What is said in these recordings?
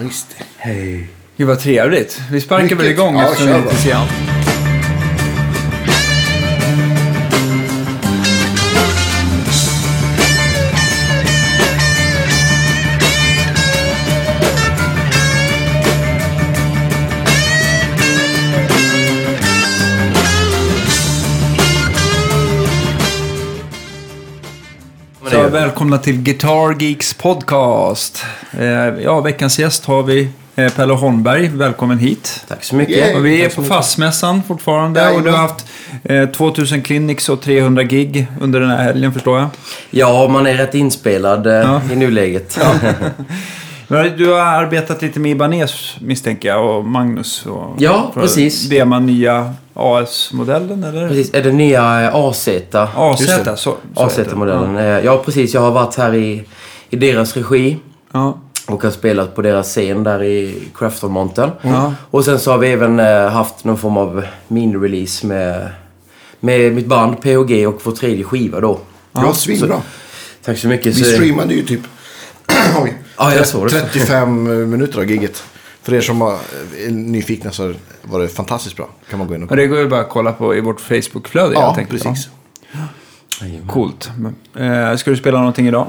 Visst det. Hej. Gud vad trevligt. Vi sparkar Mycket. väl igång Ja, eftersom vi inte ser allt. Välkomna till Guitar Geeks podcast. Eh, ja, veckans gäst har vi eh, Pelle Holmberg. Välkommen hit. Tack så mycket. Och vi är på fastmässan fortfarande och du har haft eh, 2000 clinics och 300 gig under den här helgen förstår jag. Ja, man är rätt inspelad eh, Ja. i nuläget. Men Du har arbetat lite med Ibanez misstänker jag och Magnus. Och, Ja, precis. Det man nya AS-modellen eller? Precis, är det nya eh, AZ? AZ, så, så heter det. AZ-modellen. Ja. ja, precis. Jag har varit här i, i deras regi Ja. och har spelat på deras scen där i Crafton-montern. Ja. Och sen så har vi även eh, haft någon form av mini-release med, med mitt band PHG och vår tredje skiva då. Ja, svinbra. Tack så mycket. Vi streamade ju typ Ja, jag såg det. 35 minuter av gigget. För er som var- är nyfikna så var det fantastiskt bra. Kan man gå in och det går ju bara att kolla på i vårt Facebook-flöde Ja, precis. Ja. Coolt. Eh, ska du spela någonting idag?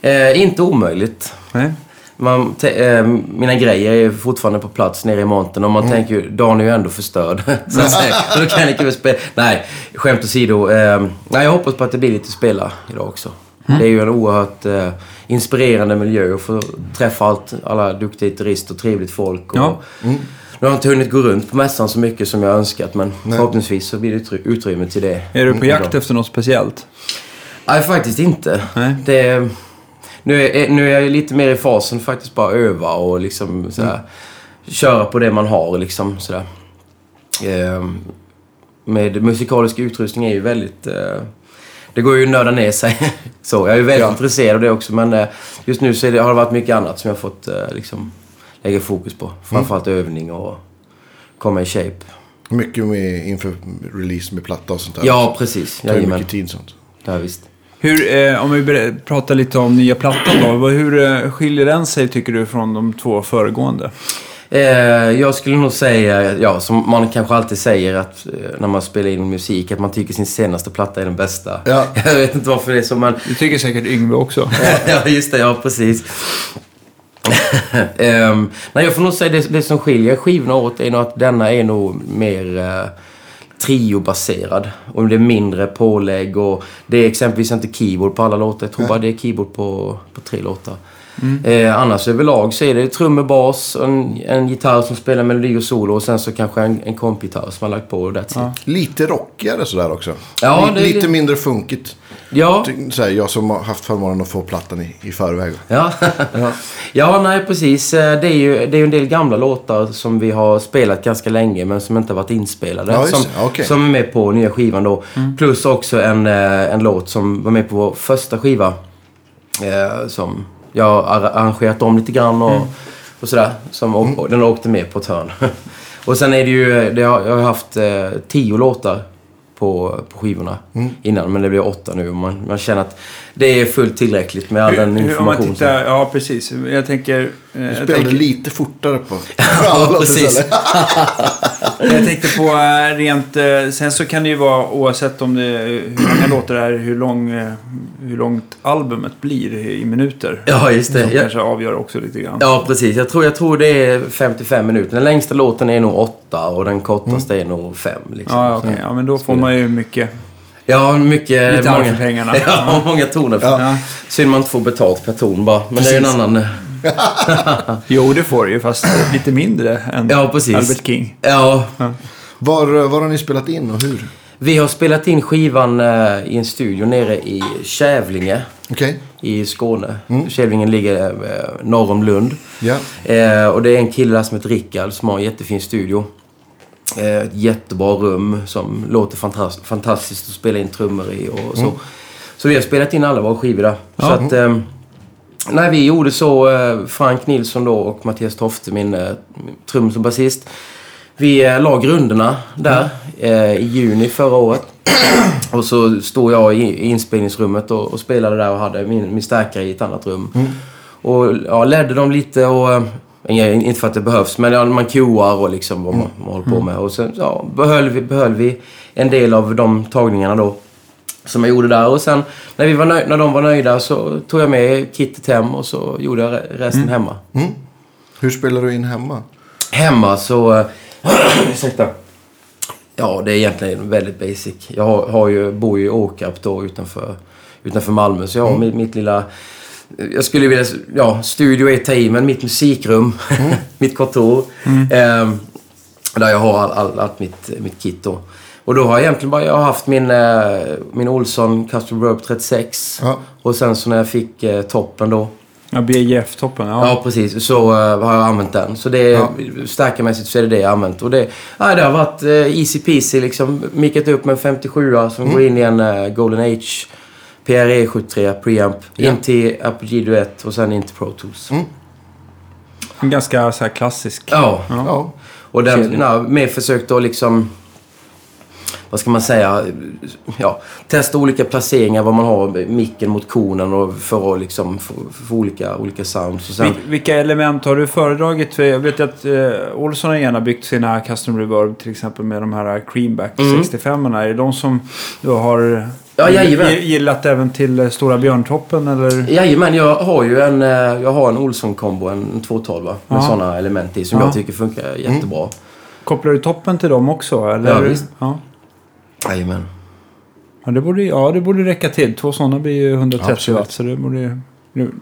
Eh, inte omöjligt. Nej? Man, te- eh, mina grejer är fortfarande på plats nere i montern och man Mm. tänker ju, dagen är ju ändå förstörd. så att säga. Då kan jag väl spela. Nej, skämt åsido. Eh, nej, jag hoppas på att det blir lite spela idag också. Mm. Det är ju en oerhört eh, inspirerande miljö att få träffa allt, alla duktiga gitarrister och trevligt folk. Och, Ja. Mm. Nu har jag inte hunnit gå runt på mässan så mycket som jag önskat men förhoppningsvis så blir det utry- utrymme till det. Är du på jakt efter något speciellt? Nej, faktiskt inte. Nej. Det, nu, är, nu är jag lite mer i fasen faktiskt bara öva och liksom sådär, Mm. köra på det man har liksom sådär. Ehm, med musikalisk utrustning är ju väldigt... Eh, det går ju att nörda ner sig. så, jag är ju väldigt Ja. intresserad av det också men eh, just nu så det, har det varit mycket annat som jag fått eh, liksom, lägga fokus på. Framförallt övning och komma i shape. Mycket med inför release med platta och sånt där. Ja, precis. Det tar ju mycket tid sånt. Ja, visst. Hur, eh, om vi pratar lite om nya plattan då. Hur eh, skiljer den sig tycker du från de två föregående? Eh, jag skulle nog säga, ja, som man kanske alltid säger att eh, när man spelar in musik, att man tycker sin senaste platta är den bästa. Ja. Jag vet inte varför det är så, men... Det tycker säkert Yngve också. ja, just det, ja precis. um, nej, jag får nog säga det, det som skiljer skivorna åt är nog att denna är nog mer uh, triobaserad. Och det är mindre pålägg och det är exempelvis inte keyboard på alla låtar. Jag tror bara det är keyboard på, på tre låtar. Eh, annars överlag så är det trummor, bas, en, en gitarr som spelar melodi och solo och sen så kanske en, en kompgitarr som man lagt på och that's it. Lite rockigare sådär också. Ja, Li- det- Lite mindre funkigt. Ja, Så här, jag som har haft förmånen att få plattan i, i förväg. Ja. ja, nej precis. Eh, Det är ju det är ju en del gamla låtar som vi har spelat ganska länge men som inte har varit inspelade. Ja, som. Ja, okej. som är med på nya skivan då. Plus också en, eh, en låt som var med på vår första skiva. Eh, som jag har ar- arrangerat om lite grann och, och sådär. Som, och, och den åkte med på ett hörn. och sen är det ju, det har, jag har haft eh, tio låtar på, på skivorna innan. Men det blir åtta nu man, man känner att det är fullt tillräckligt med all den hur- om man information. tittar, ja, precis. Jag tänker... Eh, Du jag, spelade tänker lite fortare på Ja, precis. jag tänkte på eh, rent... eh, Sen så kan det ju vara oavsett om det, hur många låtar det är, hur, lång, hur långt albumet blir i minuter. Ja, just det. Som Ja. kanske avgör också lite grann. Ja, precis. Jag tror, jag tror det är 55 minuter. Den längsta låten är nog 8 och den kortaste är nog 5. Liksom. Ja, okej. Ja, men då får man ju mycket... Ja, mycket... Gitarr många, pengarna. Ja, många toner. Ja. Synd man inte får betalt per ton bara. Men det är ju en Precis. annan... Jo, det får du ju, fast lite mindre än Ja. Albert King. Ja, Var, var har ni spelat in och hur? vi har spelat in skivan eh, i en studio nere i Kävlinge Okej. i Skåne. Kävlingen ligger eh, norr om Lund. Ja. Eh, och det är en kille där som heter Rickard som har en jättefin studio. Eh, ett jättebra rum som låter fantas- fantastiskt att spela in trummor i och så. Så vi har spelat in alla våra skivor där. Så att, när vi gjorde så, eh, Frank Nilsson då och Mattias Tofte, min eh, trummis och basist. Vi eh, la grunderna där eh, i juni förra året. Och så stod jag i, inspelningsrummet och, och spelade där och hade min, min stärkare i ett annat rum. Och ja, ledde dem lite och Inte för att det behövs, men ja, man Qar och liksom vad man, man håller på med. Och sen ja, behöll, vi, behöll vi en del av de tagningarna då. Som jag gjorde där. Och sen när, vi var nöj- när de var nöjda så tog jag med kittet hem och så gjorde jag re- resten hemma. Hur spelar du in hemma? Hemma så... eh, ursäkta. Ja, det är egentligen väldigt basic. Jag har, har ju, bor ju i Åkarp då utanför, utanför Malmö. Så jag har mitt, mitt lilla... Jag skulle vilja... Ja, studio är ta i, men mitt musikrum. mitt kontor. ehm, där jag har all, all, allt mitt, mitt kit då. Och då har jag egentligen bara jag har haft min, eh, min Olsson Custom Rope 36. Ja. Och sen så när jag fick eh, toppen då. Ja, BJF-toppen. Ja. Ja, precis. Så eh, har jag använt den. Så det är, Ja. stärkarmässigt så är det det jag har använt. Och det, ja, det har varit eh, easy peasy liksom. Mickat upp med en 57 som går in i en eh, Golden Age PRE 73 preamp. Ja. In till Apogee Duett och sen in till Pro Tools. En ganska så här klassisk. Ja. Ja. Och den, ja, med försökt att liksom... Vad ska man säga? Ja, testa olika placeringar, vad man har micken mot konen och för att liksom få, få olika, olika sounds. Och sen, Vil- Vilka element har du föredragit? För jag vet att eh, Olsson har gärna byggt sina custom reverb till exempel med de här Creamback Mm. 65orna. Är det de som du har Ja, jajamän. gillat även till eh, Stora Björntoppen eller? Jajamän, jag har ju en, eh, jag har en Olsson-kombo, en, en 212 med Ja. sådana element i som Ja. jag tycker funkar jättebra. Kopplar du toppen till dem också? Eller? Ja, visst. Ja. Jajamän. Ja, det borde, ja, det borde räcka till. Två sådana blir ju 130 Absolut. watt. Så det borde.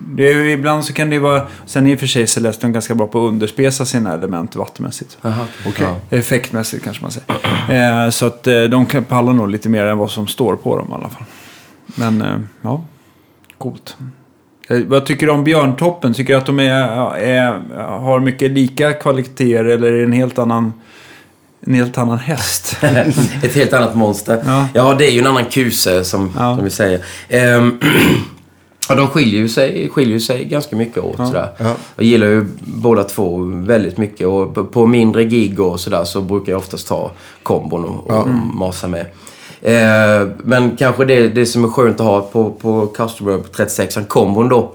Det är ibland så kan det vara... Sen i och för sig Celestion ganska bra på att underspesa sina element wattmässigt. Jaha, Okej. Ja. Effektmässigt kanske man säger. Eh, så att eh, de kan palla nog lite mer än vad som står på dem i alla fall. Men eh, ja, coolt. Eh, vad tycker du om Björntoppen? Tycker du att de är, är, har mycket lika kvaliteter eller är det en helt annan, en helt annan häst? Ett helt annat monster. Ja. Ja, det är ju en annan kuse som, Ja. som vi säger. Ehm, ja, de skiljer ju sig, skiljer sig ganska mycket åt. Ja. Sådär. Ja. Jag gillar ju båda två väldigt mycket. Och på, på mindre gig och sådär så brukar jag oftast ta kombon och, och masa med. Eh, men kanske det, det som är skönt att ha på, på Customer 36 kombon då.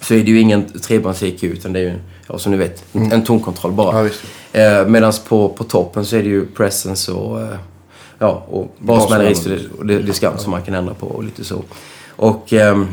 Så är det ju ingen trebands-EQ utan det är ju, ja, som ni vet, en tonkontroll bara. Ja, visst. Eh, Medan på, på toppen så är det ju presence och, eh, ja, och basmellerist och, det- och det- diskant som man kan ändra på och lite så. Och ehm,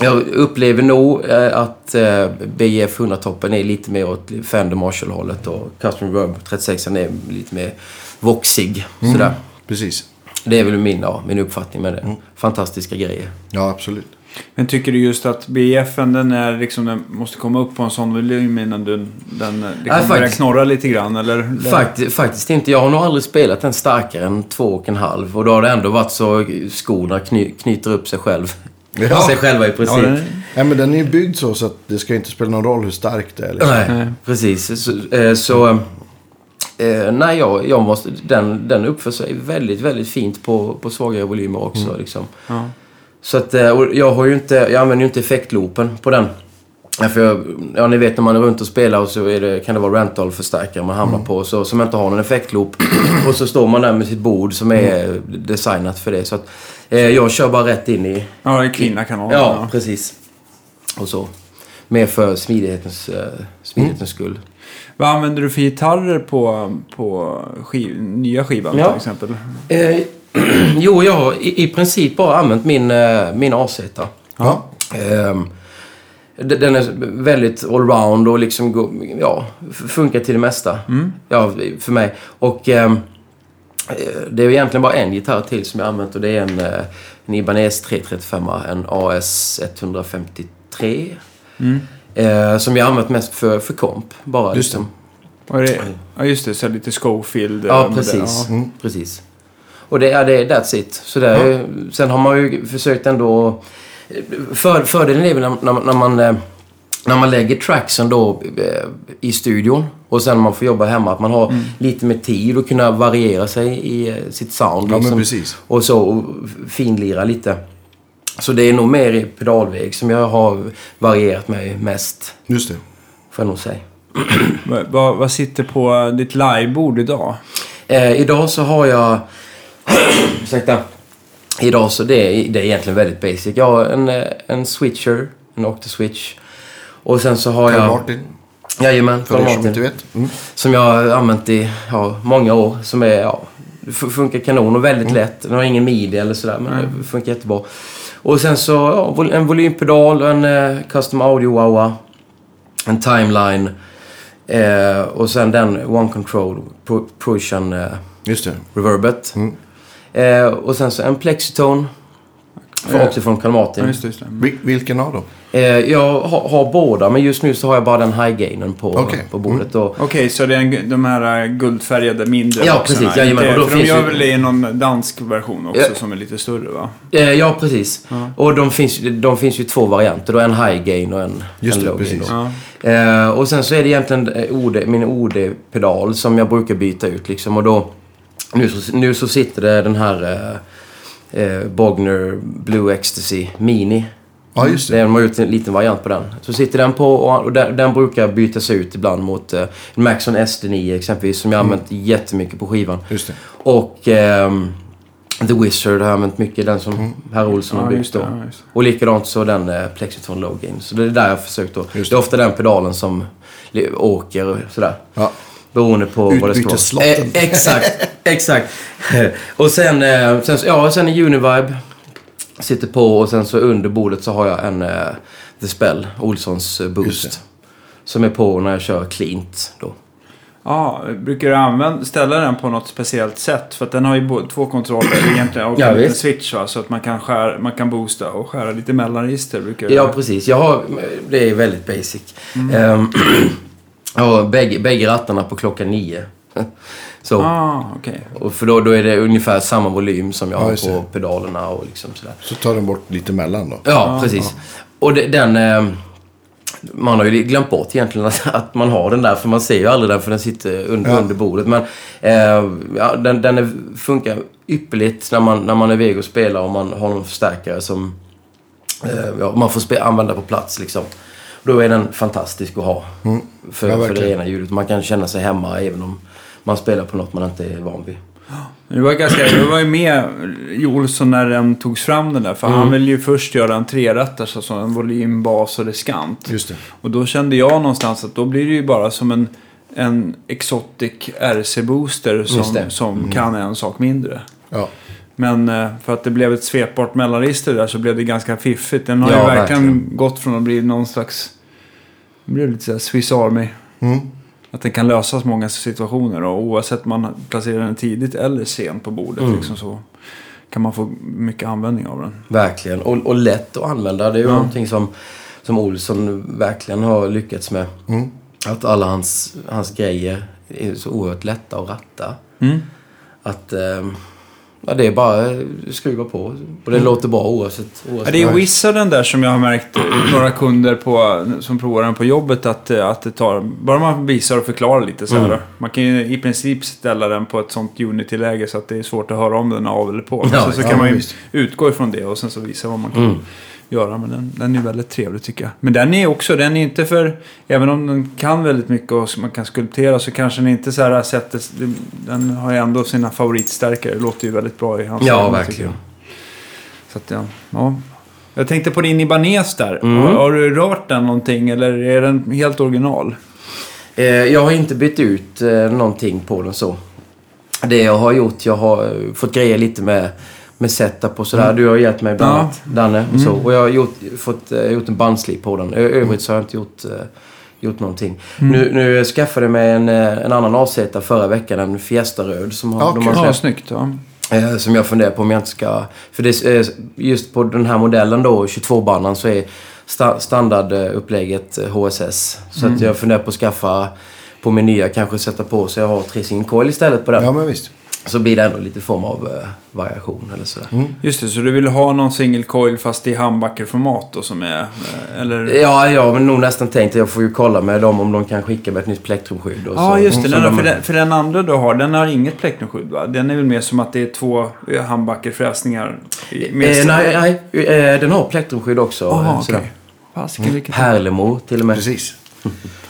jag upplever nog eh, att eh, BF 100-toppen är lite mer åt Fender Marshall-hållet och Custom Reverb 36 är lite mer voxig. Sådär. Precis. Det är väl min, ja, min uppfattning med det. Fantastiska grejer. Ja, absolut. Men tycker du just att BFen den, är liksom, den måste komma upp på en sån volym innan du, den eh, liksom Ja, börjar faktiskt. knorra lite grann? Eller? Fakt, faktiskt inte. Jag har nog aldrig spelat en starkare än två och en halv. Och då har det ändå varit så skorna kny, knyter upp sig själv. Ja. Sig själva i Ja, princip. den, Nej, men den är ju byggd så, så att det ska inte spela någon roll hur starkt det är. Liksom. Nej, precis. Så, eh, så eh, nej, jag, jag måste, den, den uppför sig väldigt, väldigt fint på, på svagare volymer också. Liksom. ja. Så att, eh, jag har ju inte, jag använder ju inte effektloopen på den. Ja, för jag, ja, ni vet när man är runt och spelar och så det, kan det vara rental-förstärkare man hamnar på så, som inte har någon effektloop. och så står man där med sitt bord som är designat för det. Så att, eh, jag kör bara rätt in i... ja, i Kvinna-kanalen. Ja, precis. Och så. Mer för smidighetens, eh, smidighetens skull. Vad använder du för gitarrer på, på skiv, nya skivan Ja. till exempel? Eh, jo, jag har i, i princip bara använt min, eh, min AZ. Ja. Ehm, den är väldigt allround och liksom ja, funkar till det mesta. Ja, för mig. Och ehm, eh, det är egentligen bara en gitarr till som jag använt och det är en, eh, en Ibanez 335, en AS 153. Eh, som jag använt mest för, för komp. Bara Just liksom. Det? Ja, just det. Så lite Schofield. eh, Ja, precis. Ja. Mm. precis. Och det är det, that's it. Så det är, Sen har man ju försökt ändå... För, fördelen är väl när, när, när man... eh, När man lägger tracksen då eh, i studion och sen man får jobba hemma, att man har lite mer tid att kunna variera sig i eh, sitt sound. Ja, liksom. Och så och finlira lite. Så det är nog mer i pedalväg som jag har varierat mig mest, Just det. får jag nog säga. Vad, vad, vad sitter på ditt livebord idag? Eh, idag så har jag... ursäkta. Idag så det är, det är egentligen väldigt basic. Jag har en, eh, en switcher, en Octa-switch. Och sen så har Carl jag... Martin. Jajamän, För Carl er som Martin. inte vet. Mm. Som jag har använt i ja, många år. Som är, ja, funkar kanon och väldigt lätt. Den har ingen midi eller sådär, men det funkar jättebra. Och sen så ja, en volympedal, en eh, custom audio wawa, en timeline eh, och sen den One Control Pro- Prussian eh, Just det. reverbet. Mm. Eh, och sen så en plexitone. För Eh, också från Carl Ja, just det. Just det. Vil- vilken av dem? Eh, jag har, har båda, men just nu så har jag bara den high-gainen på, Okej. på bordet. Och, Okej, så det är en, de här eh, guldfärgade mindre Ja, boxarna, precis. Jajamän, För de gör ju- väl det i någon dansk version också Ja. som är lite större va? Eh, ja, precis. Ja. Och de finns, de finns ju två varianter. Då en high gain och en, Just en det, low gain. precis. då. Ja. Eh, och sen så är det egentligen eh, OD, min OD-pedal som jag brukar byta ut liksom. Och då, nu så, nu så sitter det den här eh, eh, Bogner Blue Ecstasy Mini. Ja, just det. Det. De har gjort en liten variant på den. Så sitter den på och, och den, den brukar bytas ut ibland mot eh, Maxon SD9 exempelvis. Som jag har Mm. använt jättemycket på skivan. Just det. Och ehm, The Wizard har jag använt mycket. Den som herr Olsson har Ja, byggt just det, då. ja, det. Och likadant så den eh, Plexitron Low Gain. Så det är där jag har försökt då. Just Det är ofta den pedalen som åker och sådär. Ja. Beroende på vad det. Utbytesslatten. Eh, exakt, exakt. och sen, eh, sen, ja, sen en Univibe. Sitter på och sen så under bordet så har jag en eh, The Spell, Olssons eh. Boost. Som är på när jag kör cleant då. Ja, brukar du använda, ställa den på något speciellt sätt? För att den har ju både två kontroller egentligen och Ja, en liten switch va? Så att man kan, skära, man kan boosta och skära lite mellanregister. Brukar Ja, precis. Jag har, det är väldigt basic. Mm. Har bägge, bägge rattarna på klockan nio. Så, Ah, okej. och för då, då är det ungefär samma volym som jag Ja, har på pedalerna och liksom sådär. Så tar den bort lite mellan då. Ja, Ja, precis. Och det, den... ehm, man har ju glömt bort egentligen att, att man har den där, för man ser ju aldrig den för den sitter under, Ja. under bordet. Men eh, ja, den, den är, funkar ypperligt när man, när man är iväg och spelar och man har någon förstärkare som eh, ja, man får spe, använda på plats. Liksom. Då är den fantastisk att ha Mm. för, Ja, för det rena ljudet. Man kan känna sig hemma även om man spelar på något man inte är van vid. Det var ganska, jag var ju med i Olsson när den togs fram den där. För Mm. han ville ju först göra en trerätters, alltså en volym, bas och diskant. Just det. Och då kände jag någonstans att då blir det ju bara som en, en Exotic RC-booster som, som kan en sak mindre. Ja. Men eh, för att det blev ett svepbart mellanregister där så blev det ganska fiffigt. Den har Ja, ju verkligen, verkligen. gått från att bli någon slags... Det blev lite såhär Swiss Army. Mm. Att den kan lösas många situationer och oavsett om man placerar den tidigt eller sent på bordet Mm. liksom så kan man få mycket användning av den. Verkligen. Och, och lätt att använda. Det är ju Ja. någonting som, som Olsson verkligen har lyckats med. Mm. Att alla hans, hans grejer är så oerhört lätta att ratta. Mm. Att ehm, ja, det är bara skruva på. Och det låter bra oavsett. Ja, oavsett det är. Wizarden där som jag har märkt några kunder på, som provar den på jobbet att, att det tar, bara man visar och förklarar lite så här. Mm. Man kan ju i princip ställa den på ett sånt Unity-läge så att det är svårt att höra om den av eller på. Ja, så, så ja, kan man ju visst. utgå ifrån det och sen så visa vad man kan Mm. Göra. Men den, den är väldigt trevlig tycker jag. Men den är också, den är inte för, även om den kan väldigt mycket och man kan skulptera så kanske den inte så här sättet, den har ju ändå sina favoritstärkare. Det låter ju väldigt bra i hans Ja, tycker verkligen. Så att ja, ja. Jag tänkte på din Ibanez där. Mm. Har, har du rört den någonting eller är den helt original? Eh, jag har inte bytt ut eh, någonting på den så. Det jag har gjort, jag har fått grejer lite med, med setup och sådär. Du har hjälpt mig bland Ja. annat, Danne. Och, så. och jag har gjort, fått, eh, gjort en bandslip på den. Ö- övrigt så har jag inte gjort, eh, gjort någonting. Nu, nu skaffade jag mig en, eh, en annan AZ förra veckan, en Fiesta Röd. Som har, Ja, de har. Ja, snyggt. Ja. Eh, som jag funderar på om jag inte ska... För det, eh, just på den här modellen då, 22-banan, så är sta, standardupplägget HSS. Så att jag funderar på att skaffa på min nya, kanske sätta på så jag har tre coil istället på den. Ja, men visst. Så blir det ändå lite form av eh, variation eller sådär. Just det, så du vill ha någon single coil fast i handbackerformat då som är... eh, Eller... Ja, jag har nog nästan tänkt att jag får ju kolla med dem om de kan skicka med ett nytt plektrumskydd. Ja, så- just det. så Den, de- för, den, för den andra du har, den har inget plektrumskydd va? Den är väl mer som att det är två eh, handbackerfräsningar? Eh, nej, nej eh, den har plektrumskydd också. Jaha, eh. Fasiken, vilket... Pärlemor till och med. Precis.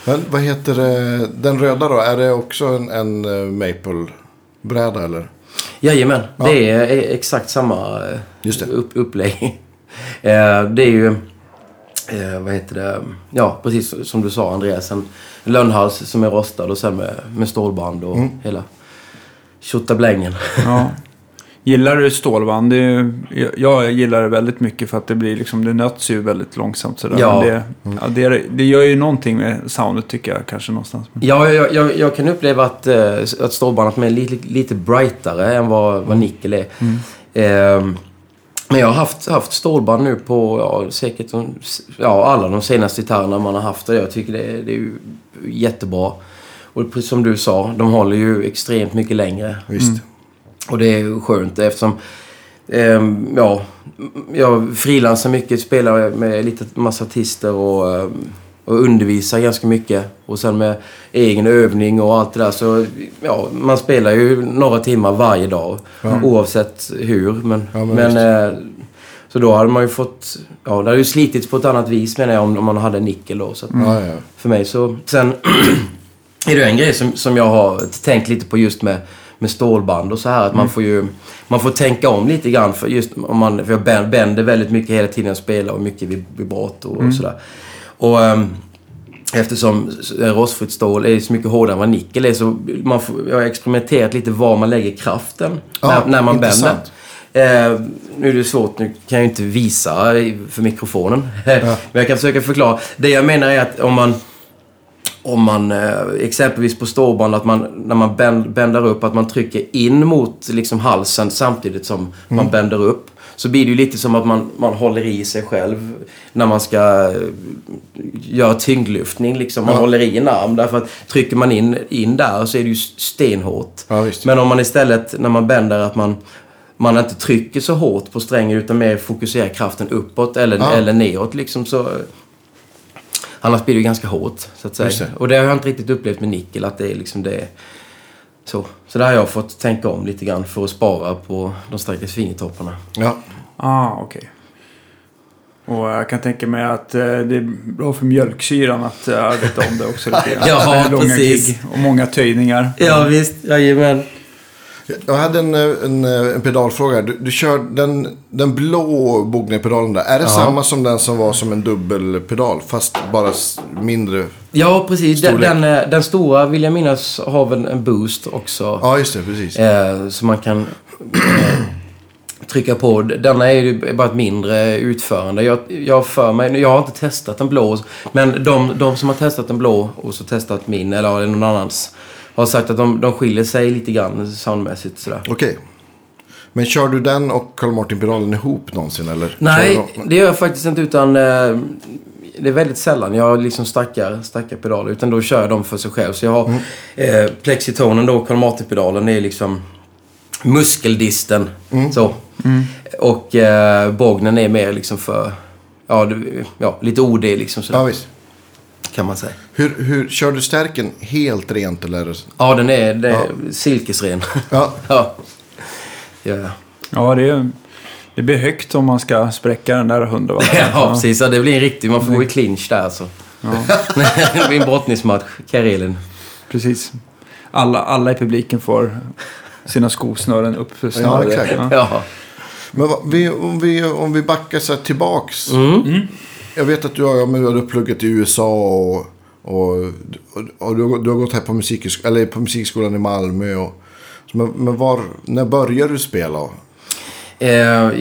Men vad heter det? Den röda då? Är det också en, en eh, Maple-bräda eller? Jajamän, Ja. det är exakt samma eh, Just det. Upp, upplägg. Eh, det är ju eh, vad heter det? Ja, precis som du sa Andreas. En lönnhals som är rostad och sen med, med stålband och hela tjottablängen. Ja. Gillar du stålband? Det är, ju- jag gillar det väldigt mycket för att det blir liksom, det nöts ju väldigt långsamt sådär. Ja. Men det, ja, det, det gör ju någonting med soundet tycker jag kanske någonstans. Ja, jag, jag, jag kan uppleva att, eh, att stålbandet är lite, lite brightare än vad, vad nickel är. Ehm, men jag har haft, haft stålband nu på ja, säkert ja, alla de senaste gitarrerna man har haft. Och jag tycker det, är- det är jättebra. Och precis som du sa, de håller ju extremt mycket längre. Visst. Och det är skönt eftersom ehm, ja, jag frilansar mycket, spelar med lite massa artister och, ehm, och undervisar ganska mycket. Och sen med egen övning och allt det där så ja, man spelar ju några timmar varje dag. Oavsett hur. Men, Ja, men men, eh, så då hade man ju fått, ja det hade ju slitits på ett annat vis menar jag om, om man hade nickel då. Så Ja, ja. för mig så... Sen är det en grej som, som jag har tänkt lite på just med, med stålband och så här. Att man får ju... Man får tänka om lite grann. För just om man... För jag bän- bänder väldigt mycket hela tiden jag spelar och mycket vib- vibrato och sådär. Och... ehm, Eftersom rostfritt stål är så mycket hårdare än vad nickel är så man får, jag har experimenterat lite var man lägger kraften Ja, när, när man bänder. intressant. Eh, nu är det svårt, nu kan jag ju inte visa för mikrofonen. Men jag kan försöka förklara. Det jag menar är att om man om man eh, exempelvis på stålband att man när man bänd, bändar upp att man trycker in mot liksom halsen samtidigt som man bänder upp. Så blir det ju lite som att man, man håller i sig själv när man ska eh, göra tyngdlyftning. Liksom. Man Ja. håller i en arm. Därför att trycker man in, in där så är det ju stenhårt. Ja. Men om man istället när man bänder att man man inte trycker så hårt på strängen utan mer fokuserar kraften uppåt eller, Ja. eller neråt liksom så... Annars blir det ju ganska hårt, så att säga. Det. Och det har jag inte riktigt upplevt med nickel, att det är liksom det... Så. Så där har jag fått tänka om lite grann för att spara på de stackars fingertopparna. Ja. ah, okej. Och jag kan tänka mig att eh, det är bra för mjölksyran att eh, arbeta om det också lite grann. Ja, Det är långa precis. gig och många töjningar. Ja, visst. Jajamän. Jag hade en, eh, en, eh, en pedalfråga. Du, du kör den, den blå Bogner-pedalen där. Är det samma som den som var som en dubbelpedal? Fast bara mindre? Ja, precis. Den, den, eh, den stora, vill jag minnas, har väl en boost också. Ja, just det. Precis. Eh, så man kan eh, trycka på. Denna är ju bara ett mindre utförande. Jag, jag för mig, jag har inte testat en blå. Men de, de som har testat en blå och så testat min eller någon annans. Har sagt att de, de skiljer sig lite grann soundmässigt sådär. Okej. Men kör du den och Carl Martin-pedalen ihop någonsin? Eller? Nej, det gör jag faktiskt inte utan... Eh, det är väldigt sällan jag liksom stackar, stackar pedaler. Utan då kör jag dem för sig själv. Så jag har eh, plexitonen då, Carl Martin-pedalen, är liksom muskeldisten. Så. Och eh, Bognen är mer liksom för... Ja, det, ja lite OD liksom sådär, Ja, visst. Kan man säga. Hur, hur, kör du stärken helt rent eller? Ja, den är, den är silkesren. Ja, ja. Ja, ja. Ja, det, är, det blir högt om man ska spräcka den där hundra ja, precis. Ja, det blir en riktig... Man får gå i clinch där alltså. Ja, det blir en brottningsmatch, Karelin. precis. Alla, alla i publiken får sina skosnören uppsnörda. exakt. Ja. Ja. men vad, vi, om, vi, om vi backar så tillbaks. Mm. Jag vet att du har, ja, men du har pluggat i USA och, och, och, du, har, du har gått här på, musik, eller på musikskolan i Malmö. Och, men men var, när började du spela? Eh,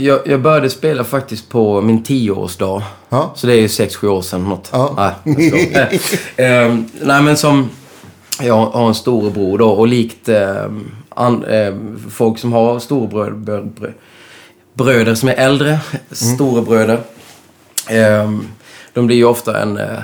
jag, jag började spela faktiskt på min tioårsdag. Ja. Så det är ju sex, sju år sedan något. Ja. Nej, eh, nej, men som... Jag har en storebror då och likt eh, an, eh, folk som har storebröder brö, brö, bröder som är äldre, storebröder. Eh, de blir ju ofta en, eh,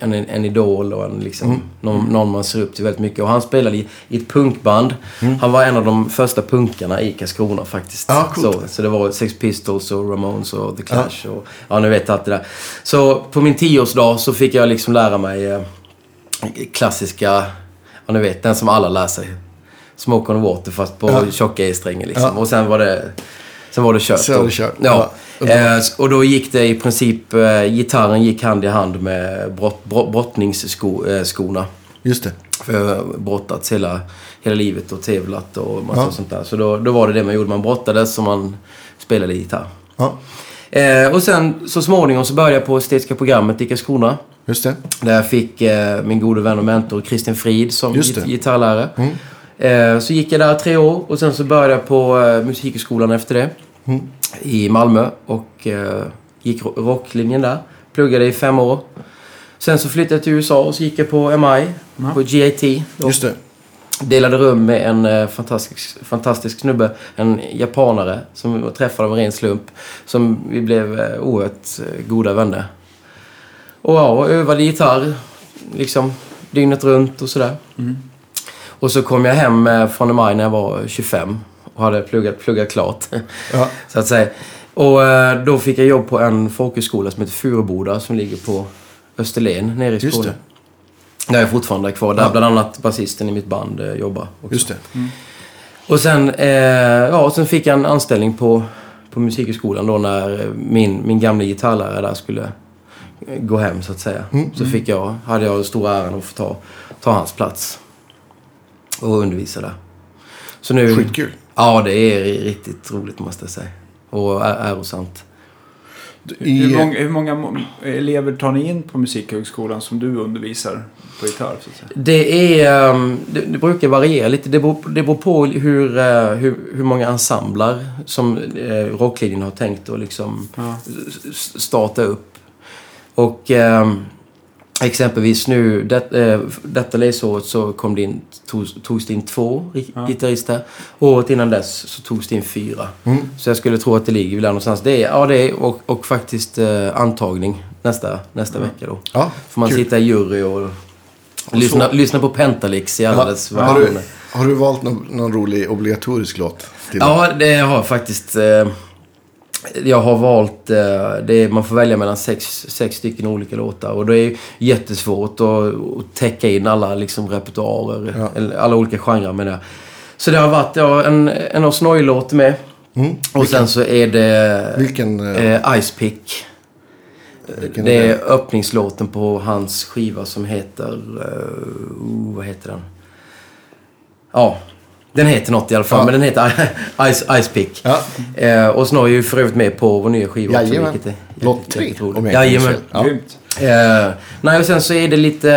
en, en idol och en, liksom, någon, någon man ser upp till väldigt mycket. Och han spelade i, i ett punkband. Han var en av de första punkarna i Karlskrona faktiskt. Coolt. så, så det var Sex Pistols och Ramones och The Clash och ja, ni vet allt det där. Så på min tioårsdag så fick jag liksom lära mig eh, klassiska, ja ni vet den som alla lär sig. Smoke on the water fast på Ja. tjocka E-strängen liksom. Och sen var det, sen var det kört. Sen var det kört. Ja. Ja. Eh, och då gick det i princip, eh, gitarren gick hand i hand med brott, brott, brottningsskorna. Just det. För jag har brottats hela, hela livet och tävlat och massa Ja. sånt där. Så då, då var det det man gjorde. Man brottades och man spelade gitarr. Ja. Eh, och sen så småningom så började jag på estetiska programmet i Karlskrona. Just det. Där jag fick eh, min gode vän och mentor Kristin Frid som git- gitarrlärare. Mm. Eh, så gick jag där tre år och sen så började jag på eh, Musikhögskolan efter det. Mm. I Malmö och eh, gick ro- rocklinjen där. Pluggade i fem år. Sen så flyttade jag till USA och så gick jag på MI, Ja. på. Och Just det. delade rum med en eh, fantastisk, fantastisk snubbe. En japanare som jag träffade av en ren slump. Som vi blev eh, oerhört goda vänner. Och ja, och övade gitarr. Liksom dygnet runt och sådär. Mm. Och så kom jag hem från maj när jag var 25. Och hade pluggat, pluggat klart. Ja. så att säga. Och eh, då fick jag jobb på en folkhögskola som heter Furuboda som ligger på Österlen nere i Skåne. Där är jag fortfarande kvar. Där Ja. bland annat basisten i mitt band eh, jobbar. Också. Just det. Och sen, eh, ja, sen fick jag en anställning på, på Musikhögskolan då när min, min gamla gitarrlärare där skulle gå hem så att säga. Mm, Så fick jag, hade jag stora äran att få ta, ta hans plats. Och undervisa där. Så nu... Skitkul. Ja, det är riktigt roligt måste jag säga. Och ärosamt. I, Hur, många, hur många elever tar ni in på Musikhögskolan som du undervisar på gitarr? Så att säga? Det är... ehm, Det, det brukar variera lite. Det beror, det beror på hur, eh, hur, hur många ensemblar som eh, rocklinjen har tänkt att liksom Ja. starta upp. Och ehm, exempelvis nu, det, eh, detta läsåret så kom det in, togs, togs det in två Ja. gitarrister. Året innan dess så togs det in fyra. Mm. Så jag skulle tro att det ligger där någonstans. Det är, ja, det är och, och faktiskt eh, antagning nästa, nästa Ja. vecka då. ja, Får man kul. sitta i jury och, lyssna, lyssna på Pentalix i alla Ja, dess har, du, versioner. har du valt någon, någon rolig obligatorisk låt? Ja, det har jag faktiskt. Eh, jag har valt... Eh, det är, man får välja mellan sex, sex stycken olika låtar. Och det är jättesvårt att, att täcka in alla liksom, repertoarer. Ja. Alla olika genrer med det. Så det har varit ja, en, en Osnoy-låt med. Mm. Och sen så är det Vilken? eh, eh, Ice Pick. vilken Det är öppningslåten på hans skiva som heter... Uh, vad heter den? Ja, den heter något i alla fall. Ja. Men den heter Ice, Ice Pick. Ja, Eh, och Snow är ju för övrigt med på vår nya skiva också. Jajamän. vilket är Låt tre, om jag Jajamän. Ja. Grymt. Eh, nej, och sen så är det lite...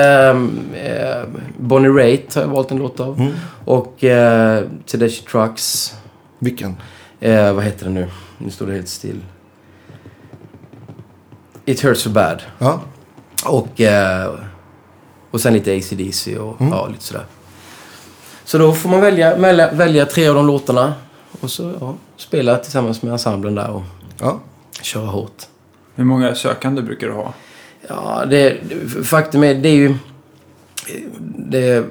Eh, Bonnie Raitt har jag valt en låt av. Mm. Och eh, Tedeschi Trucks. vilken? Eh, vad heter den nu? Nu står det helt still. It Hurts So Bad. Ja, Och, eh, och sen lite AC/DC och Mm. ja, lite sådär. Så då får man välja, välja, välja tre av de låtarna. Och så ja, spela tillsammans med ensemblen där och ja. köra hårt. Hur många sökande brukar du ha? Ja, det, det- faktum är, det är ju... Det,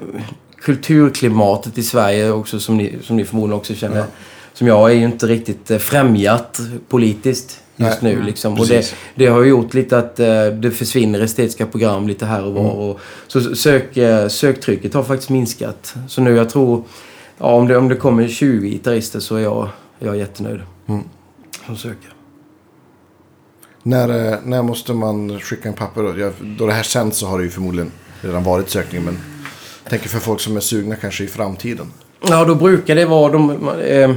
kulturklimatet i Sverige också, som ni, som ni förmodligen också känner. Ja. Som jag är ju inte riktigt eh, främjat politiskt just Nej, nu. Liksom. Och det, det har ju gjort lite att eh, det försvinner estetiska program lite här och var. Mm. Och, så sök, eh, söktrycket har faktiskt minskat. Så nu jag tror, ja, om, det, om det kommer 20 gitarrister så är jag, jag är jättenöjd. Mm. Som söker. När, eh, när måste man skicka en papper? Då? Ja, då det här sänds så har det ju förmodligen redan varit sökning. Men jag tänker för folk som är sugna kanske i framtiden. Ja, då brukar det vara de... Eh,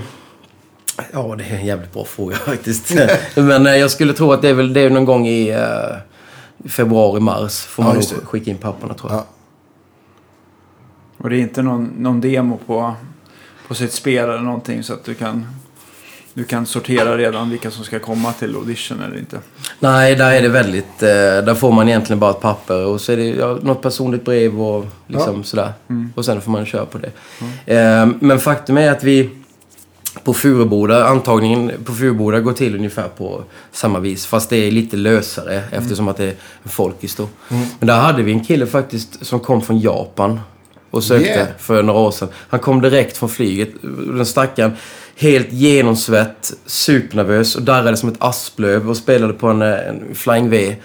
ja, det är en jävligt bra fråga faktiskt. Men eh, jag skulle tro att det är väl det är någon gång i eh, februari, mars. Får Ja, man nog just det. skicka in papperna tror jag. Ja. Och det är inte någon, någon demo på, på sitt spel eller någonting så att du kan, du kan sortera redan vilka som ska komma till audition eller inte. Nej, där är det väldigt... Eh, där får man egentligen bara ett papper och så är det ja, något personligt brev och liksom sådär. Mm. Och sen får man köra på det. Eh, men faktum är att vi på Furuboda, antagningen på Furuboda går till ungefär på samma vis. Fast det är lite lösare eftersom att det är folkis då. Men där hade vi en kille faktiskt som kom från Japan. Och sökte Yeah. för några år sedan. Han kom direkt från flyget. Den stackaren. Helt genomsvett, supernervös och darrade som ett asplöv och spelade på en, eh, en Flying V.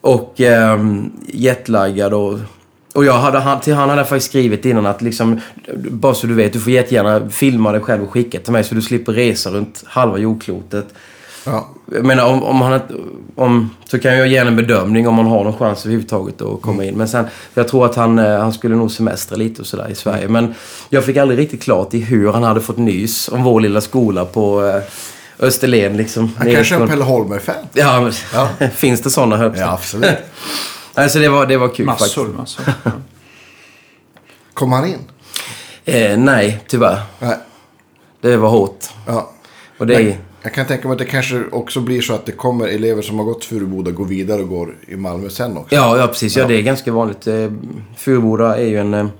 Och um, jetlaggad och... Och jag hade, han, till han hade jag faktiskt skrivit innan att liksom, bara så du vet, du får jättegärna filma dig själv och skicka till mig så du slipper resa runt halva jordklotet. Ja, Jag menar, om, om han om, så kan jag ge en bedömning om han har någon chans överhuvudtaget att komma in. Men sen, jag tror att han, eh, han skulle nog semestra lite och sådär i Sverige. Men jag fick aldrig riktigt klart i hur han hade fått nys om vår lilla skola på, eh, Österlen liksom. Han kanske är på- en Pelle Holmberg-fan. Ja, men, finns det sådana att Ja, absolut. Alltså det var, det var kul Massor, faktiskt. massor. Kom han in? Eh, nej, tyvärr. Nej. Det var hårt. Ja. Och det jag kan tänka mig att det kanske också blir så att det kommer elever som har gått Furuboda går vidare och går i Malmö sen också. Ja, ja precis. Ja, det är ganska vanligt. Eh, Furuboda är ju en...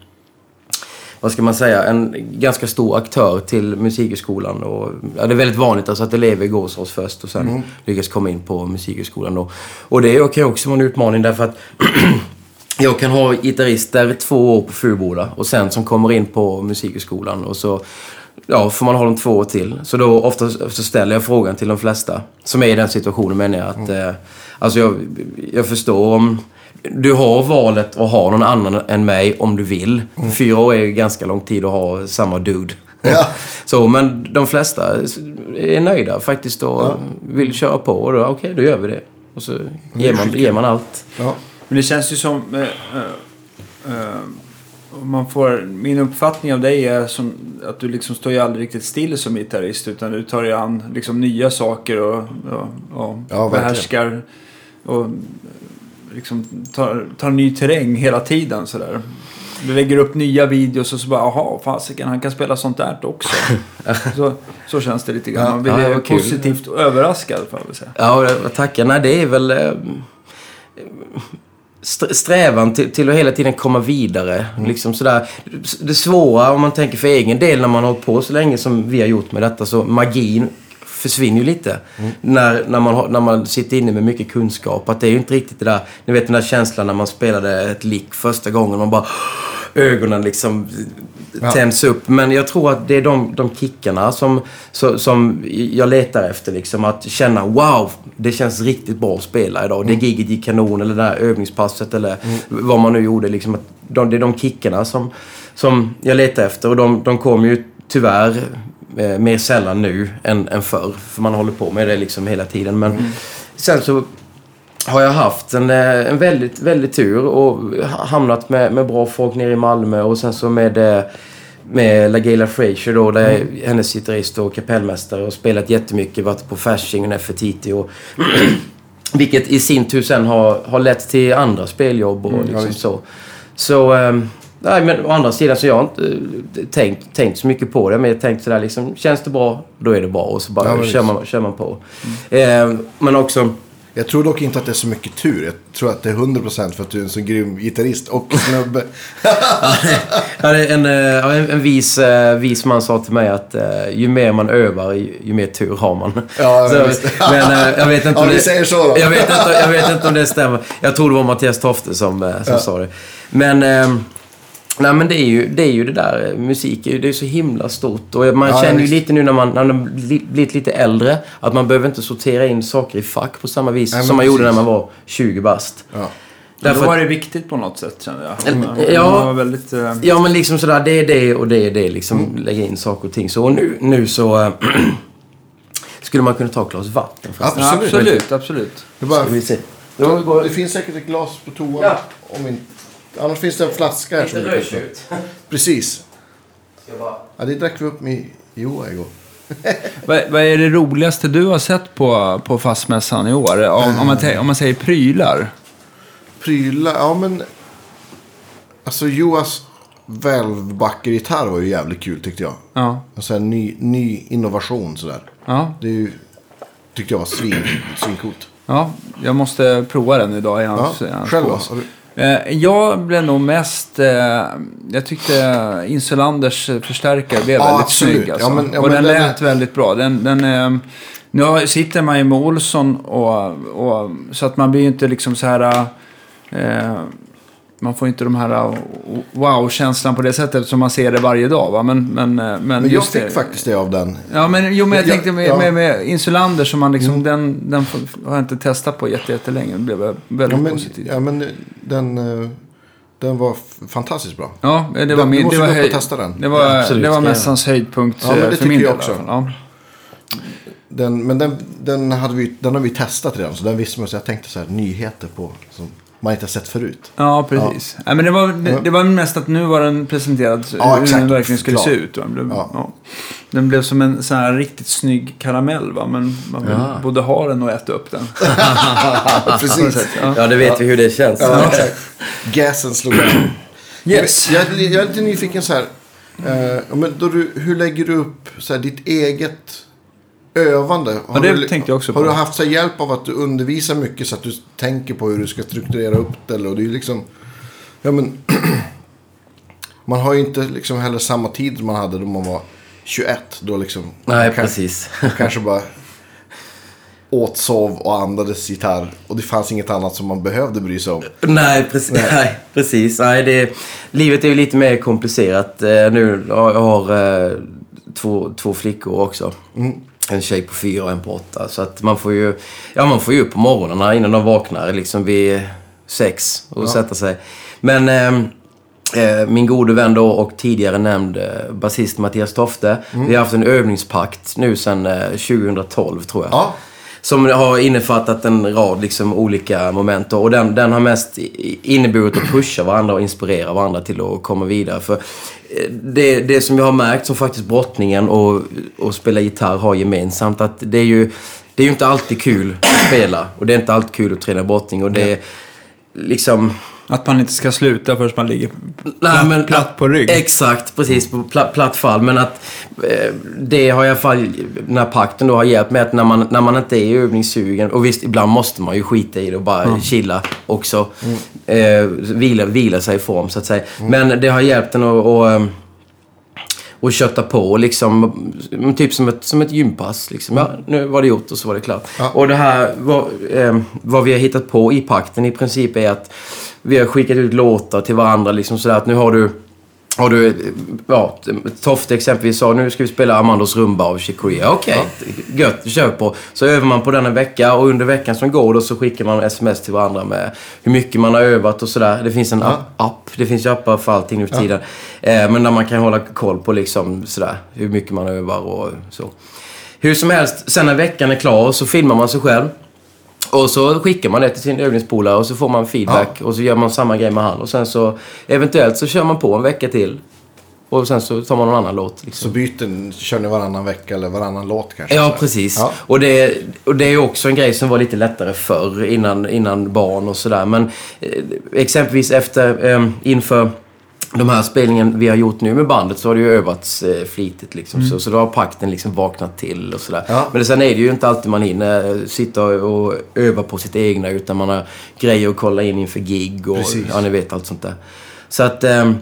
Vad ska man säga? En ganska stor aktör till Musikhögskolan. Och, ja, det är väldigt vanligt alltså att elever går hos oss först och sen lyckas komma in på Musikhögskolan. Och, och det kan ju också vara en utmaning därför att jag kan ha gitarrister två år på Furuboda och sen som kommer in på Musikhögskolan och så ja, får man ha dem två år till. Så då ofta så ställer jag frågan till de flesta som är i den situationen menar jag att eh, alltså jag, jag förstår om du har valet att ha någon annan än mig om du vill. Fyra år är ju ganska lång tid att ha samma dude. Ja. Så, men de flesta är nöjda faktiskt och vill köra på. Och då, okej, då gör vi det. Och så ger man, ger man allt. Ja. Men det känns ju som... Eh, eh, eh, man får, min uppfattning av dig är som att du liksom står ju aldrig riktigt still som gitarrist. Utan du tar dig an liksom nya saker och, och, och Ja, verkligen. behärskar. Och liksom tar, tar ny terräng hela tiden sådär. Du lägger upp nya videos och så bara, jaha, fasiken, han kan spela sånt där också. så, så känns det lite grann. Man blir Ja, kul. positivt överraskad, får jag väl säga. Ja, tackar. Nej, det är väl eh, st- strävan till, till att hela tiden komma vidare. Liksom sådär. Det svåra om man tänker för egen del när man har hållit på så länge som vi har gjort med detta så magin försvinner ju lite. När, när, man när man sitter inne med mycket kunskap. Att det är ju inte riktigt det där, ni vet den där känslan när man spelade ett lick första gången. Man bara ögonen liksom Ja. tänds upp. Men jag tror att det är de, de kickarna som, så, som jag letar efter. Liksom, att känna wow, det känns riktigt bra att spela idag. Det giget gick kanon eller det där övningspasset eller vad man nu gjorde. Liksom, att de, det är de kickarna som, som jag letar efter. Och de, de kommer ju tyvärr eh, mer sällan nu än, än förr. För man håller på med det liksom hela tiden. Men sen så har jag haft en, eh, en väldigt, väldigt tur och ha- hamnat med, med bra folk nere i Malmö och sen så med, eh, med LaGayla Frazier då, där är hennes gitarrist och kapellmästare och spelat jättemycket, varit på Fasching och Nefertiti och vilket i sin tur sen har, har lett till andra speljobb och liksom visst. så. Så, ehm, nej men å andra sidan så jag har inte eh, tänkt, tänkt så mycket på det. Men jag tänkte sådär liksom, känns det bra, då är det bra. Och så bara Ja, kör, man, kör man på. Ehm, men också... Jag tror dock inte att det är så mycket tur. Jag tror att det är 100% för att du är en så grym gitarrist och snubbe. Ja, en, eh, ja, en, en vis, eh, vis man sa till mig att eh, ju mer man övar, ju, mer tur har man. Ja, så, men eh, jag vet inte om det... säger så då. Jag vet, inte, jag vet inte om det stämmer. Jag tror det var Mattias Tofte som, eh, som Ja. sa det. Men... Eh, Nej men det är ju det, är ju det där, eh, musik är ju, det är så himla stort. Och man Ja, känner ju lite nu när man, när man bli- blivit lite äldre att man behöver inte sortera in saker i fack på samma vis Nej, som man gjorde när precis. man var 20 bast. Ja. Därför Därför var det viktigt på något sätt kände jag. Det ja. var väldigt... eh, Ja, men liksom sådär, det är det och det är det. Liksom lägga in saker och ting. Så och nu, nu så... äh, skulle man kunna ta ett glas vatten förresten? Absolut. absolut, absolut. Det, bara, se. det finns säkert ett glas på toan. Ja. Om inte, annars finns det en flaska här. som Lite rödtjut. Precis. Ja, det drack vi upp med Joa igår. Vad, vad är det roligaste du har sett på, på fastmässan i år? Om, om, man, om man säger prylar. Prylar, ja men... Alltså Joas välvbackergitarr var ju jävligt kul tyckte jag. Ja. Alltså en ny, ny innovation sådär. Ja, Det är ju, tyckte jag var svin, svincoolt. ja, jag måste prova den idag i Ja, hans, hans själv då? Eh, Jag blev nog mest... Eh, jag tyckte Insulanders förstärkare blev Ja, väldigt absolut. snygg. Alltså. Ja, men- ja, och den, den lät är- väldigt bra. Den, den, eh, nu sitter man ju med Olsson och, och... Så att man blir ju inte liksom så här... Eh, man får inte de här eh, wow-känslan på det sättet som man ser det varje dag. Va? Men, men, eh, men, Men jag just fick det. faktiskt det av den. Ja, men, jo, men jag Ja, tänkte med, ja. med, med Insulander som man liksom, Mm. den, den har jag inte testat på jätte- jättelänge. Det blev väldigt Ja men, positivt. Ja, ja, men den, eh, den var fantastiskt bra. det var Du min... måste Det var, testa den. det var, Ja, det var jag mässans höjdpunkt Ja, men eh, det för tycker min jag del också. fall. Den, men den, den, hade vi, den har vi testat redan. Så den visste man. Så jag tänkte så här, nyheter på. Som, man inte har sett förut. Ja, precis. Ja. men det, var, det, det var mest att nu var den presenterad Ja, hur exakt. den verkligen skulle Klar. se ut. Den, blev, Ja. ja. den blev som en sån här riktigt snygg karamell, va? men man vill Ja. både ha den och äta upp den. Precis. sätt, ja. Det vet vi hur det känns. Gasen slog an. Yes. Jag, jag, jag är lite nyfiken så här. Eh, men då du, hur lägger du upp så här, ditt eget övande? Har det du, tänkte jag också Har på. du haft så hjälp av att du undervisar mycket så att du tänker på hur du ska strukturera upp det? Eller, och det är liksom... Ja, men, man har ju inte liksom heller samma tid som man hade då man var 21. Då liksom, Nej, man kan- precis. kanske bara åt, sov och andades gitarr. Och det fanns inget annat som man behövde bry sig om. Nej, precis. Nej. precis. Nej, det, livet är ju lite mer komplicerat. Eh, nu jag har eh, två, två flickor också. En tjej på fyra och en på åtta. Så att man får ju, ja, man får ju upp på morgnarna innan de vaknar liksom vid sex och sätta sig. Men ehm, eh, min gode vän då och tidigare nämnd eh, basist Mattias Tofte. Vi har haft en övningspakt nu sedan eh, 2012 tror jag. Ja. Som har innefattat en rad liksom, olika moment. Och den, den har mest inneburit att pusha varandra och inspirera varandra till att komma vidare. För eh, det, det som jag har märkt som faktiskt brottningen och, och spela gitarr har gemensamt att det är ju det är ju inte alltid kul att spela. Och det är inte alltid kul att träna brottning. Och det är liksom... Att man inte ska sluta förrän man ligger Nej, platt, men- platt på rygg. Exakt, precis. På pla, platt fall. Men att eh, det har i alla fall, den här pakten då har hjälpt mig att när man, när man inte är övningssugen, och visst ibland måste man ju skita i det och bara chilla också. Eh, vila, vila sig i form så att säga. Men det har hjälpt en att, att ehm, och kötta på liksom, mm, typ som ett, som ett gympass. Liksom. Ja, nu var det gjort och så var det klart. Ja. Och det här, vad, eh, vad vi har hittat på i pakten i princip är att vi har skickat ut låtar till varandra liksom sådär att nu har du har du, ja, Tofte exempelvis sa nu ska vi spela Amandos rumba av Chick Corea. Okej, gött, kör på. Så övar man på den en vecka och under veckan som går då så skickar man sms till varandra med hur mycket man har övat och sådär. Det finns en app, app, det finns ju appar för allting nu för tiden. Eh, men där man kan hålla koll på liksom sådär hur mycket man övar och så. Hur som helst, sen när veckan är klar så filmar man sig själv. Och så skickar man det till sin övningspolare och så får man feedback. Och så gör man samma grej med han. Och sen så eventuellt så kör man på en vecka till. Och sen så tar man någon annan låt. Så Liksom. byten kör ni varannan vecka eller varannan låt kanske? Ja, Så precis. Ja. Och, det, och det är också en grej som var lite lättare förr, innan, innan barn och sådär. Men eh, exempelvis efter, eh, inför de här spelningen vi har gjort nu med bandet så har det ju övats eh, flitigt liksom. Så, så då har pakten liksom vaknat till och sådär. Ja. Men sen är det ju inte alltid man hinner sitta och, öva på sitt egna utan man har grejer att kolla in inför gig och Precis. ja, ni vet allt sånt där. Så att... Eh,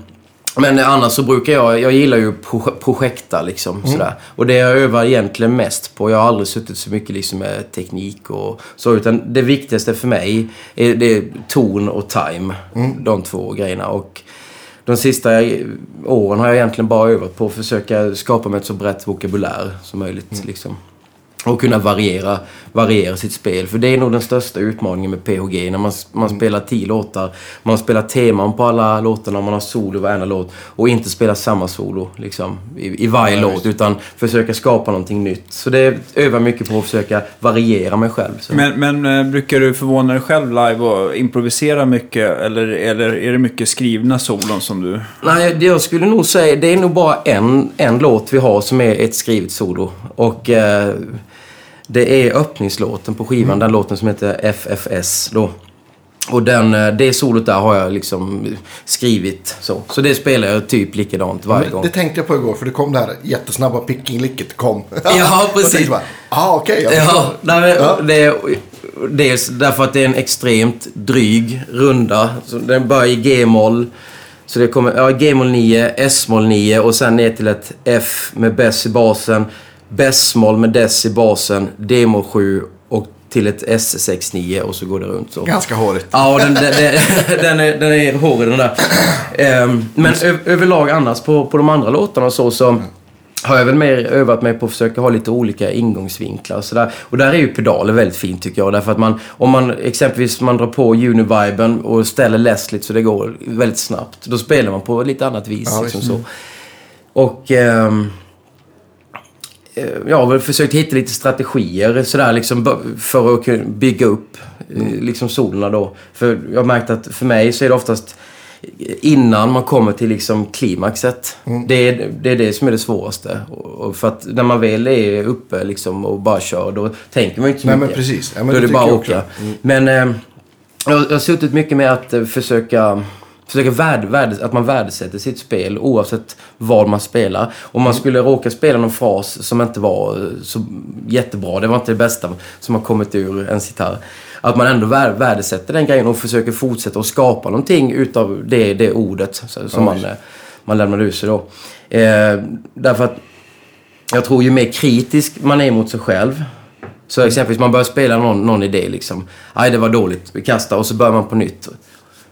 men annars så brukar jag, jag gillar ju proje- projekta liksom sådär. Och det jag övar egentligen mest på, jag har aldrig suttit så mycket liksom med teknik och så. Utan det viktigaste för mig är, det är ton och time. De två grejerna. Och de sista åren har jag egentligen bara övat på att försöka skapa mig ett så brett vokabulär som möjligt. Liksom. Och kunna variera, variera sitt spel. För det är nog den största utmaningen med PHG. När man, man spelar tio låtar. Man spelar teman på alla låtarna. Man har solo varenda låt. Och inte spela samma solo liksom, i, i varje Ja, låt. Utan försöka skapa någonting nytt. Så det övar mycket på att försöka variera mig själv. Så. Men, men eh, brukar du förvåna dig själv live och improvisera mycket? Eller, eller är det mycket skrivna solon som du... Nej, jag skulle nog säga, det är nog bara en, en låt vi har som är ett skrivet solo. Och eh, det är öppningslåten på skivan, den låten som heter FFS då. Och den, eh, det solot där har jag liksom skrivit så. Så det spelar jag typ likadant varje gång. Det tänkte jag på igår för det kom det här jättesnabba picking-licket kom. Ja, precis. ah, okej. jag Ja, nej, Ja. det är dels därför att det är en extremt dryg runda. Så den börjar i G-moll. Så det kommer ja, G-moll 9, S-moll 9 och sen ner till ett F med bess i basen. Bess-moll med dess i basen, D-moll 7 och till ett S6-9 och så går det runt så. Ganska hårigt. Ja, den, den, den, är, den är hårig den där. Ehm, men överlag annars på, på de andra låtarna så, så har jag väl mer övat mig på att försöka ha lite olika ingångsvinklar och sådär. Och där är ju pedaler väldigt fint tycker jag. Därför att man, om man exempelvis man drar på Univiben och ställer Leslie så det går väldigt snabbt. Då spelar man på lite annat vis. Ja, liksom så. Och... eh, jag har väl försökt hitta lite strategier sådär liksom för att kunna bygga upp eh, liksom solerna då. För jag har märkt att för mig så är det oftast innan man kommer till liksom klimaxet. Det, är, det är det som är det svåraste. Och, för att när man väl är uppe liksom och bara kör, då tänker man ju inte så Nej, mycket. men precis. Ja, men då är det bara att åka. Mm. Men eh, jag, jag har suttit mycket med att eh, försöka Försöka värde, värde, att man värdesätter sitt spel oavsett vad man spelar. Om Mm. man skulle råka spela någon fras som inte var eh, så jättebra, det var inte det bästa som har kommit ur ens gitarr. Att man ändå vär, värdesätter den grejen och försöker fortsätta att skapa någonting utav det, det ordet som man, eh, man lämnar ur sig då. Eh, därför att jag tror ju mer kritisk man är mot sig själv. Så exempelvis man börjar spela någon, någon idé liksom. Nej, det var dåligt. Vi kastar och så börjar man på nytt.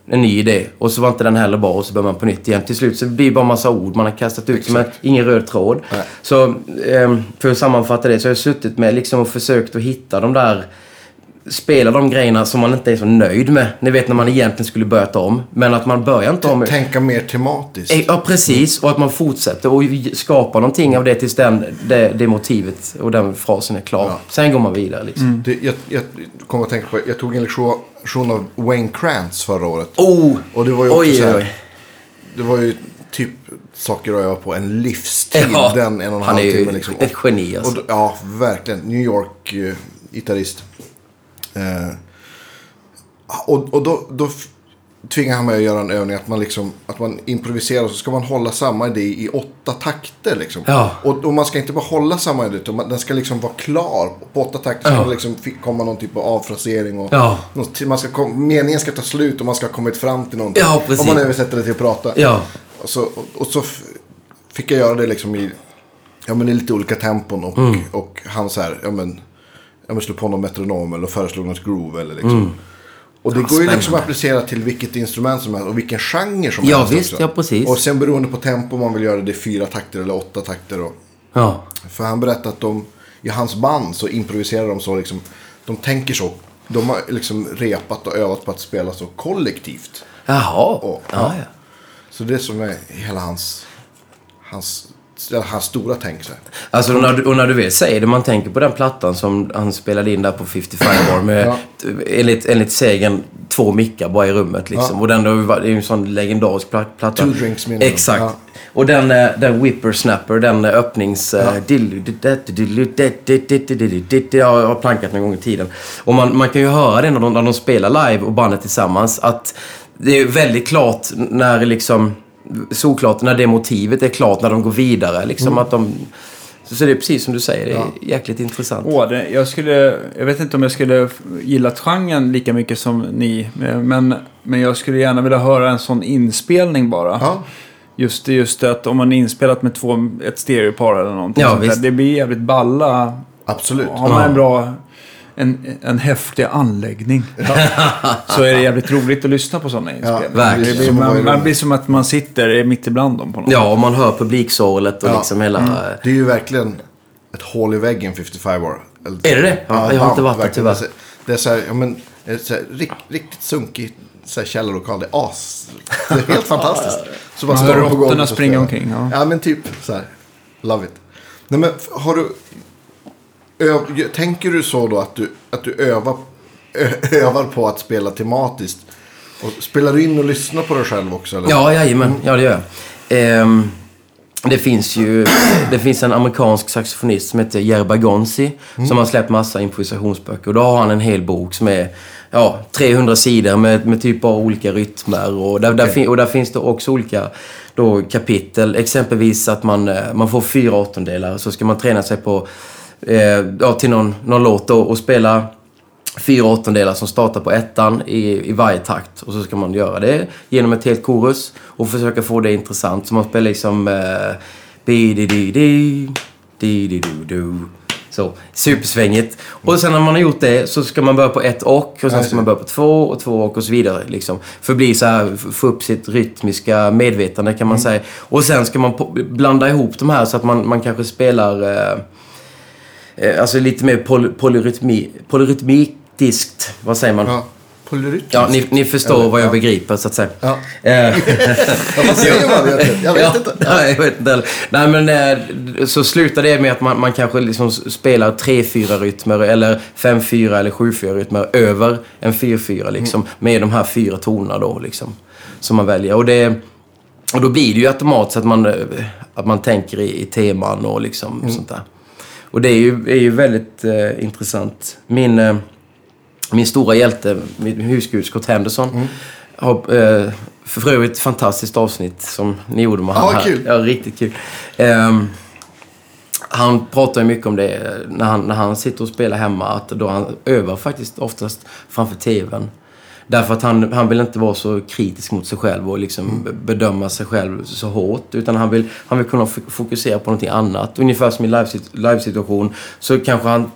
En ny idé. Och så var inte den heller bra och så börjar man på nytt igen. Till slut så blir det bara massa ord man har kastat ut som ingen röd tråd. Nej. Så ehm, för att sammanfatta det så har jag suttit med liksom och försökt att hitta de där spela de grejerna som man inte är så nöjd med. Ni vet när man egentligen skulle börjat om. Men att man börjar inte om. Tänka mer tematiskt. Eh, Ja, precis. Och att man fortsätter och skapar någonting av det tills den, det, det motivet och den frasen är klar. Ja. Sen går man vidare liksom. Det, jag, jag kommer att tänka på, jag tog en lektion av Wayne Krantz förra året. Oh! Och det var ju också oj, här, oj. Det var ju typ saker att öva på en livstid. Ja, den en och en han halv är ju timme liksom. ett geni, alltså. Och, ja, verkligen. New York-gitarrist. Eh, och och då, då tvingar han mig att göra en övning att man, liksom, att man improviserar och så ska man hålla samma idé i åtta takter. Liksom. Ja. Och, och man ska inte bara hålla samma idé, utan man, den ska liksom vara klar. På åtta takter ska det liksom komma någon typ av avfrasering. Och Ja. man ska kom, meningen ska ta slut och man ska ha kommit fram till någonting. Ja, precis. Om man översätter det till att prata. Ja. Och så, och, och så fick jag göra det liksom i, ja, men i lite olika tempon. Och, Mm. och han så här, ja men, ja, men slå på någon metronom eller föreslog något groove. Eller liksom. Mm. Och det går ju liksom att applicera till vilket instrument som helst och vilken genre som Ja, helst visst, också. ja, precis. Och sen beroende på tempo om man vill göra det fyra takter eller åtta takter. Och, Ja. för han berättade att de, i hans band så improviserar de så liksom, de tänker så. De har liksom repat och övat på att spela så kollektivt. Jaha. Och, ja, ja. Så det som är hela hans, hans, hans stora tänk. Så. Alltså, och när, du, och när du väl säger det, man tänker på den plattan som han spelade in där på 55 år med, Ja. enligt, enligt sägen, två mickar bara i rummet liksom. Ja. Och den, då det är ju en sån legendarisk pla- platta. Two drinks minimum. Exakt. Ja. Och den, eh, den whippersnapper, den eh, öppnings... eh, Jag har plankat någon gång i tiden. Och man, man kan ju höra det när de, när de spelar live och bandet tillsammans. Att det är väldigt klart när liksom... Såklart när det motivet är klart när de går vidare. Liksom Mm. att de... Så det är precis som du säger, det är jäkligt intressant. Åh, det, jag, skulle, jag vet inte om jag skulle gillat genren lika mycket som ni. Men, men jag skulle gärna vilja höra en sån inspelning bara. Ja. Just, det- just det att om man är inspelat med två, ett stereopar eller någonting. Ja, sånt där, det blir jävligt balla. Absolut. Har man Ja. en bra, en, en häftig anläggning. så är det jävligt roligt att lyssna på sådana inspelningar. verkligen. det blir, man, man blir som att man sitter mitt ibland dem på något Ja, och man hör publiksorlet och Ja. liksom hela... Det är ju verkligen ett hål i väggen 55 år. Eller- Är det det? Ja, jag har inte varit där, tyvärr. Det är så här, ja men, så här, rikt, riktigt sunkig så här, källarlokal. Det är as. Det är helt fantastiskt. Så bara Man står på golvet råttorna spelar. omkring, ja. Ja men typ så här. Love it. Nej men har du... Ö, tänker du så då att du, att du övar, ö, övar på att spela tematiskt? Och spelar du in och lyssnar på dig själv också? Eller? Ja, jajamän. Ja, det gör jag. Ehm, det finns ju det finns en amerikansk saxofonist som heter Jerba Gonzi. Som har släppt massa improvisationsböcker. Och då har han en hel bok som är ja, 300 sidor med, med typ av olika rytmer. Och där, där, Okej. fin, och där finns det också olika då, kapitel. Exempelvis att man, eh, man får fyra åttondelar. Så ska man träna sig på eh, ja, till någon, någon låt då, och spela fyra åttondelar som startar på ettan i, i varje takt. Och så ska man göra det genom ett helt korus och försöka få det intressant. Så man spelar liksom... Eh, di di di di di di du du Så, supersvängigt. Och sen när man har gjort det så ska man börja på ett och och sen ska man börja på två och två och och så vidare. Liksom. För att bli så här, få upp sitt rytmiska medvetande kan man säga. Och sen ska man blanda ihop de här så att man, man kanske spelar... Eh, Eh, Alltså lite mer poly, polyrytmi, polyrytmiktiskt, vad säger man? Ja. Ja, ni, ni förstår Eller, vad jag ja. begriper så att säga. Ja. Eh, vad säger man egentligen? Jag vet ja, inte. Nej, jag vet inte. Nej, men eh, så slutar det med att man, man kanske liksom spelar 3-4 rytmer eller 5-4 eller 7-4 rytmer över en 4-4 liksom. Mm. Med de här fyra tonerna då liksom. Som man väljer. Och, det, och då blir det ju automatiskt att man, eh, att man tänker i, i teman och liksom Mm. sånt där. Och det är ju, är ju väldigt eh, intressant. Min... Eh, min stora hjälte, min husgud Scott Henderson, Mm. har eh, för övrigt ett fantastiskt avsnitt som ni gjorde med han här. kul. Ja, riktigt kul. Ehm, han pratar ju mycket om det eh, när han, när han sitter och spelar hemma, att då han övar faktiskt oftast framför TVn. Därför att han, han vill inte vara så kritisk mot sig själv och liksom Mm. be- bedöma sig själv så hårt. Utan han vill, han vill kunna fokusera på någonting annat. Ungefär som i livesit- livesituation så kanske han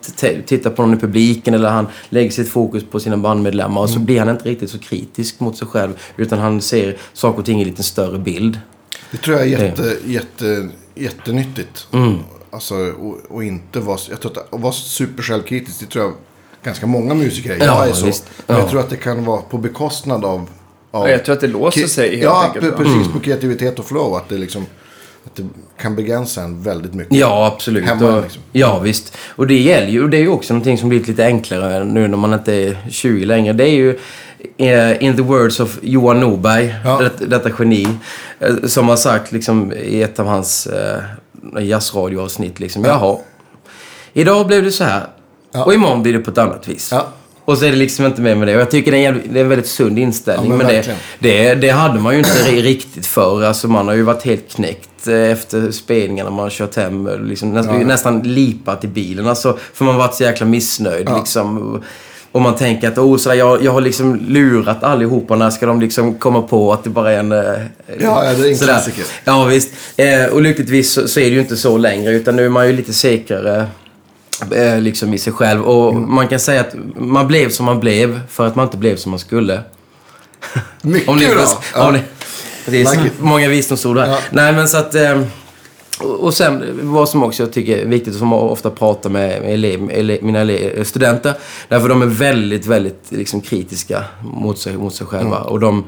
tittar på någon i publiken eller han lägger sitt fokus på sina bandmedlemmar. Och så blir han inte riktigt så kritisk mot sig själv. Utan han ser saker och ting i lite större bild. Det tror jag är jätte, jätte, jättenyttigt. Mm. Alltså, och, och inte vara... Jag tror att, att vara super självkritisk, det tror jag ganska många musiker är. Ja, Jag är så. visst. Men jag Ja. tror att det kan vara på bekostnad av... av Jag tror att det låser sig helt ja, enkelt. precis. På kreativitet och flow. Att det, liksom, att det kan begränsa en väldigt mycket. Ja, absolut. Hemma, och, liksom. Ja, visst. Och det gäller ju. Och det är ju också någonting som blivit lite enklare nu när man inte är 20 längre. Det är ju eh, in the words of Johan Norberg, Ja. det, detta geni, eh, som har sagt liksom i ett av hans eh, jazzradioavsnitt liksom, jaha, idag blev det så här Ja. och imorgon blir det på ett annat vis. Ja. Och så är det liksom inte mer med det. Och jag tycker det är en, det är en väldigt sund inställning. Ja, men men det, det, det hade man ju inte ri- riktigt för. Alltså man har ju varit helt knäckt eh, efter spelningarna. Man har kört hem eh, liksom, nästan, Ja. nästan lipat i bilen. Alltså, för man har varit så jäkla missnöjd. Liksom. Och man tänker att oh, sådär, jag, jag har liksom lurat allihopa. När ska de liksom komma på att det bara är en... eh, Ja, det är en klassiker. Ja, visst. Eh, och lyckligtvis så, så är det ju inte så längre. Utan nu är man ju lite säkrare eh, liksom i sig själv. Och Mm. man kan säga att man blev som man blev för att man inte blev som man skulle. Mycket Om ni, bra. ja. om ni, det är Like många visdomsord här. Ja. Nej, men så att... Eh, och sen vad som också jag tycker är viktigt, som jag ofta pratar med, elev, ele, mina ele, studenter. Därför de är väldigt, väldigt liksom, kritiska mot sig, mot sig själva. Mm. Och de,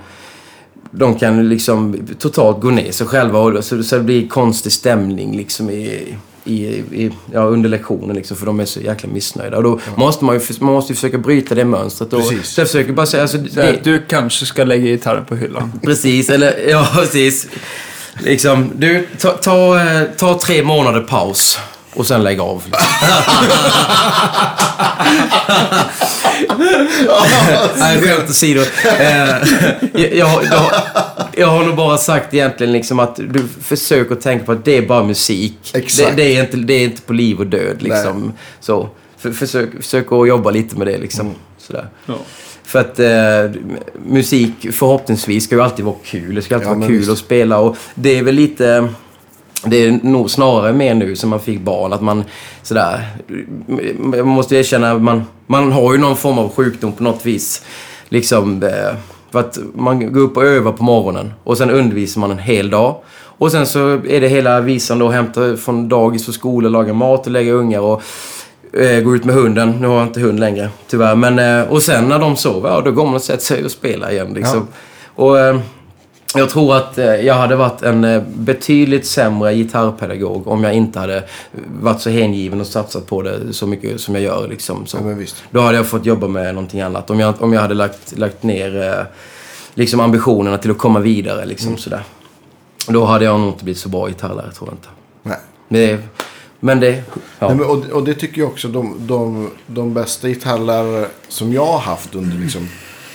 de kan liksom totalt gå ner sig själva. Och, så, så det blir konstig stämning liksom i, i, i, ja, under lektionen. Liksom, för de är så jäkla missnöjda. Och då måste man ju man måste ju försöka bryta det mönstret. Och, Precis. så jag försöker bara säga... Alltså, det, Du kanske ska lägga gitarren på hyllan. Precis, eller ja, precis. Liksom, du, ta, ta, eh, ta tre månader paus och sen lägg av. Nej, skämt åsido. Eh, jag, jag, jag, jag har nog bara sagt egentligen liksom att du försöker tänka på att det är bara musik. Exakt. Det, det, är, inte, det är inte på liv och död liksom. Så, för, försök, försök att jobba lite med det liksom. Sådär. Ja. För att eh, musik förhoppningsvis ska ju alltid vara kul. Det ska alltid Ja, vara kul visst. att spela och det är väl lite... Det är nog snarare mer nu som man fick barn att man sådär... Man måste erkänna att man, man har ju någon form av sjukdom på något vis. Liksom... Eh, för att man går upp och övar på morgonen och sen undervisar man en hel dag. Och sen så är det hela visan då, hämta från dagis och skola, laga mat och lägga ungar och eh, gå ut med hunden. Nu har jag inte hund längre, tyvärr. Men, eh, och sen när de sover, ja, då går man och sätter sig och spelar igen. Liksom. Och, eh, jag tror att eh, jag hade varit en eh, betydligt sämre gitarrpedagog om jag inte hade varit så hängiven och satsat på det så mycket som jag gör. Liksom, så. Ja, men visst. Då hade jag fått jobba med någonting annat. Om jag, om jag hade lagt, lagt ner eh, liksom ambitionerna till att komma vidare. Liksom, Mm. sådär. Då hade jag nog inte blivit så bra gitarrlärare, tror jag inte. Nej. Men det, men det ja. Nej, men, och, och det tycker jag också, de, de, de bästa gitarrlärare som jag har haft under liksom,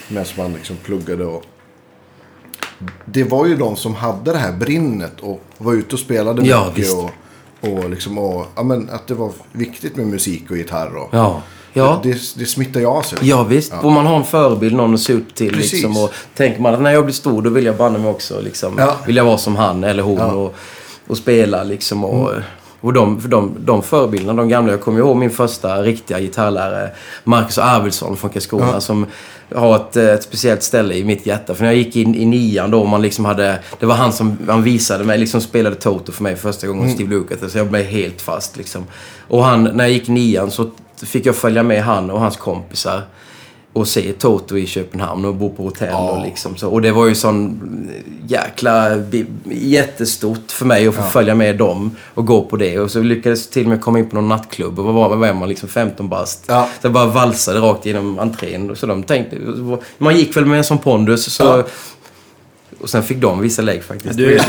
medan man liksom pluggade och det var ju de som hade det här brinnet och var ute och spelade Ja, mycket. visst. Och, och, liksom, och ja, men, att det var viktigt med musik och gitarr. Och, Ja. Ja. Det, det smittar ju av sig. Ja visst, och man har en förebild, någon att se upp till. Precis. Liksom, och tänker man att när jag blir stor då vill jag banne mig också. Liksom, Ja. Vill jag vara som han eller hon Ja. Mm. och, och spela. Liksom, och, och de, de, de förebilderna, de gamla. Jag kommer ihåg min första riktiga gitarrlärare, Marcus Arvidsson från Karlskrona. Ja. Som har ett, ett speciellt ställe i mitt hjärta. För när jag gick in i nian då, man liksom hade, det var han som han visade mig, liksom spelade Toto för mig första gången, Mm. Steve Lukather. Så jag blev helt fast liksom. Och han, när jag gick i nian så fick jag följa med han och hans kompisar och se Toto i Köpenhamn och bo på hotell Ja. och liksom så. Och det var ju sån jäkla... bi- Jättestort för mig att få följa med dem och gå på det. Och så lyckades till och med komma in på någon nattklubb och var, var man liksom 15 bast. Ja. Så jag bara valsade rakt genom entrén. Så de tänkte... Man gick väl med en sån pondus så... Ja. Och sen fick de vissa lägg faktiskt. Du,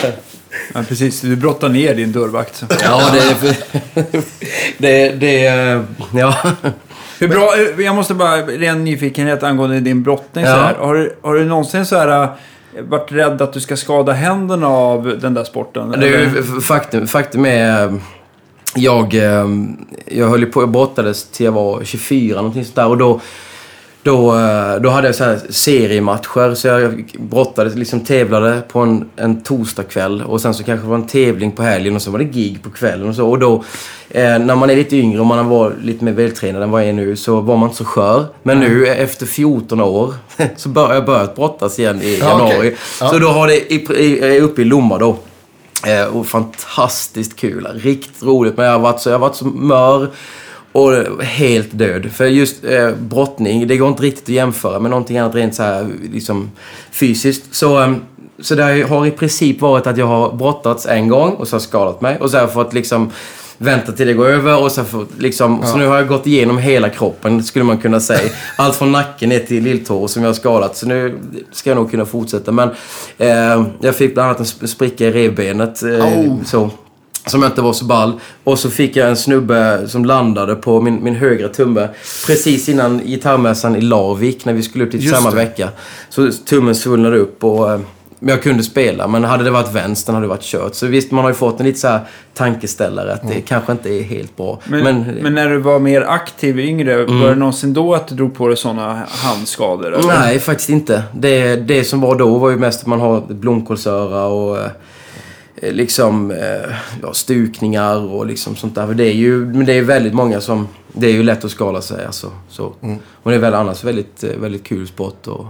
ja, precis. Du brottar ner din dörrvakt. Ja, det... det, det ja. Hur bra, eh, jag måste bara, ren nyfikenhet angående din brottning. Ja. Så här. Har, du, har du någonsin så här, eh, varit rädd att du ska skada händerna av den där sporten? Det är ju faktum, faktum är... eh, Jag, jag höll på, jag brottades till jag var 24 någonting sånt där och då... Då, eh, då hade jag så här seriematcher, så jag brottades, liksom tävlade på en, en torsdagkväll och sen så kanske det var en tävling på helgen och så var det gig på kvällen och så. Och då, eh, när man är lite yngre och man var lite mer vältränad än vad jag är nu, så var man inte så skör. Men nu, eh, efter 14 år, så bör jag börjat brottas igen i Ja, januari. okej. Ja. Så då har det, i, i, jag är uppe i Lomma då. Eh, och fantastiskt kul. Riktigt roligt. Men jag har varit så, jag har varit så mör och helt död. För just eh, brottning, det går inte riktigt att jämföra med någonting annat rent så här, liksom fysiskt. Så, eh, så det har i princip varit att jag har brottats en gång och så har jag skadat mig. Och så har jag fått liksom vänta till det går över och så, får, liksom, så nu har jag gått igenom hela kroppen skulle man kunna säga. Allt från nacken ner till lilltå som jag har skadat. Så nu ska jag nog kunna fortsätta. Men eh, jag fick bland annat en sp- spricka i revbenet. Eh, Oh. så, som inte var så ball. Och så fick jag en snubbe som landade på min, min högra tumme precis innan gitarrmässan i Larvik när vi skulle upp dit Just samma det. vecka. Så tummen svullnade upp och eh, jag kunde spela. Men hade det varit vänstern hade det varit kört. Så visst, man har ju fått en lite så tankeställare att det kanske inte är helt bra. Men, Men, men, när du var mer aktiv yngre, Mm. var det någonsin då att du drog på dig sådana handskador? Eller? Nej, faktiskt inte. Det, det som var då var ju mest att man har blomkålsöra och eh, liksom eh, ja, stukningar och liksom sånt där. För Det är ju, men det är väldigt många som... Det är ju lätt att skala sig alltså. Så. Och det är väl annars väldigt, eh, väldigt kul sport. Och...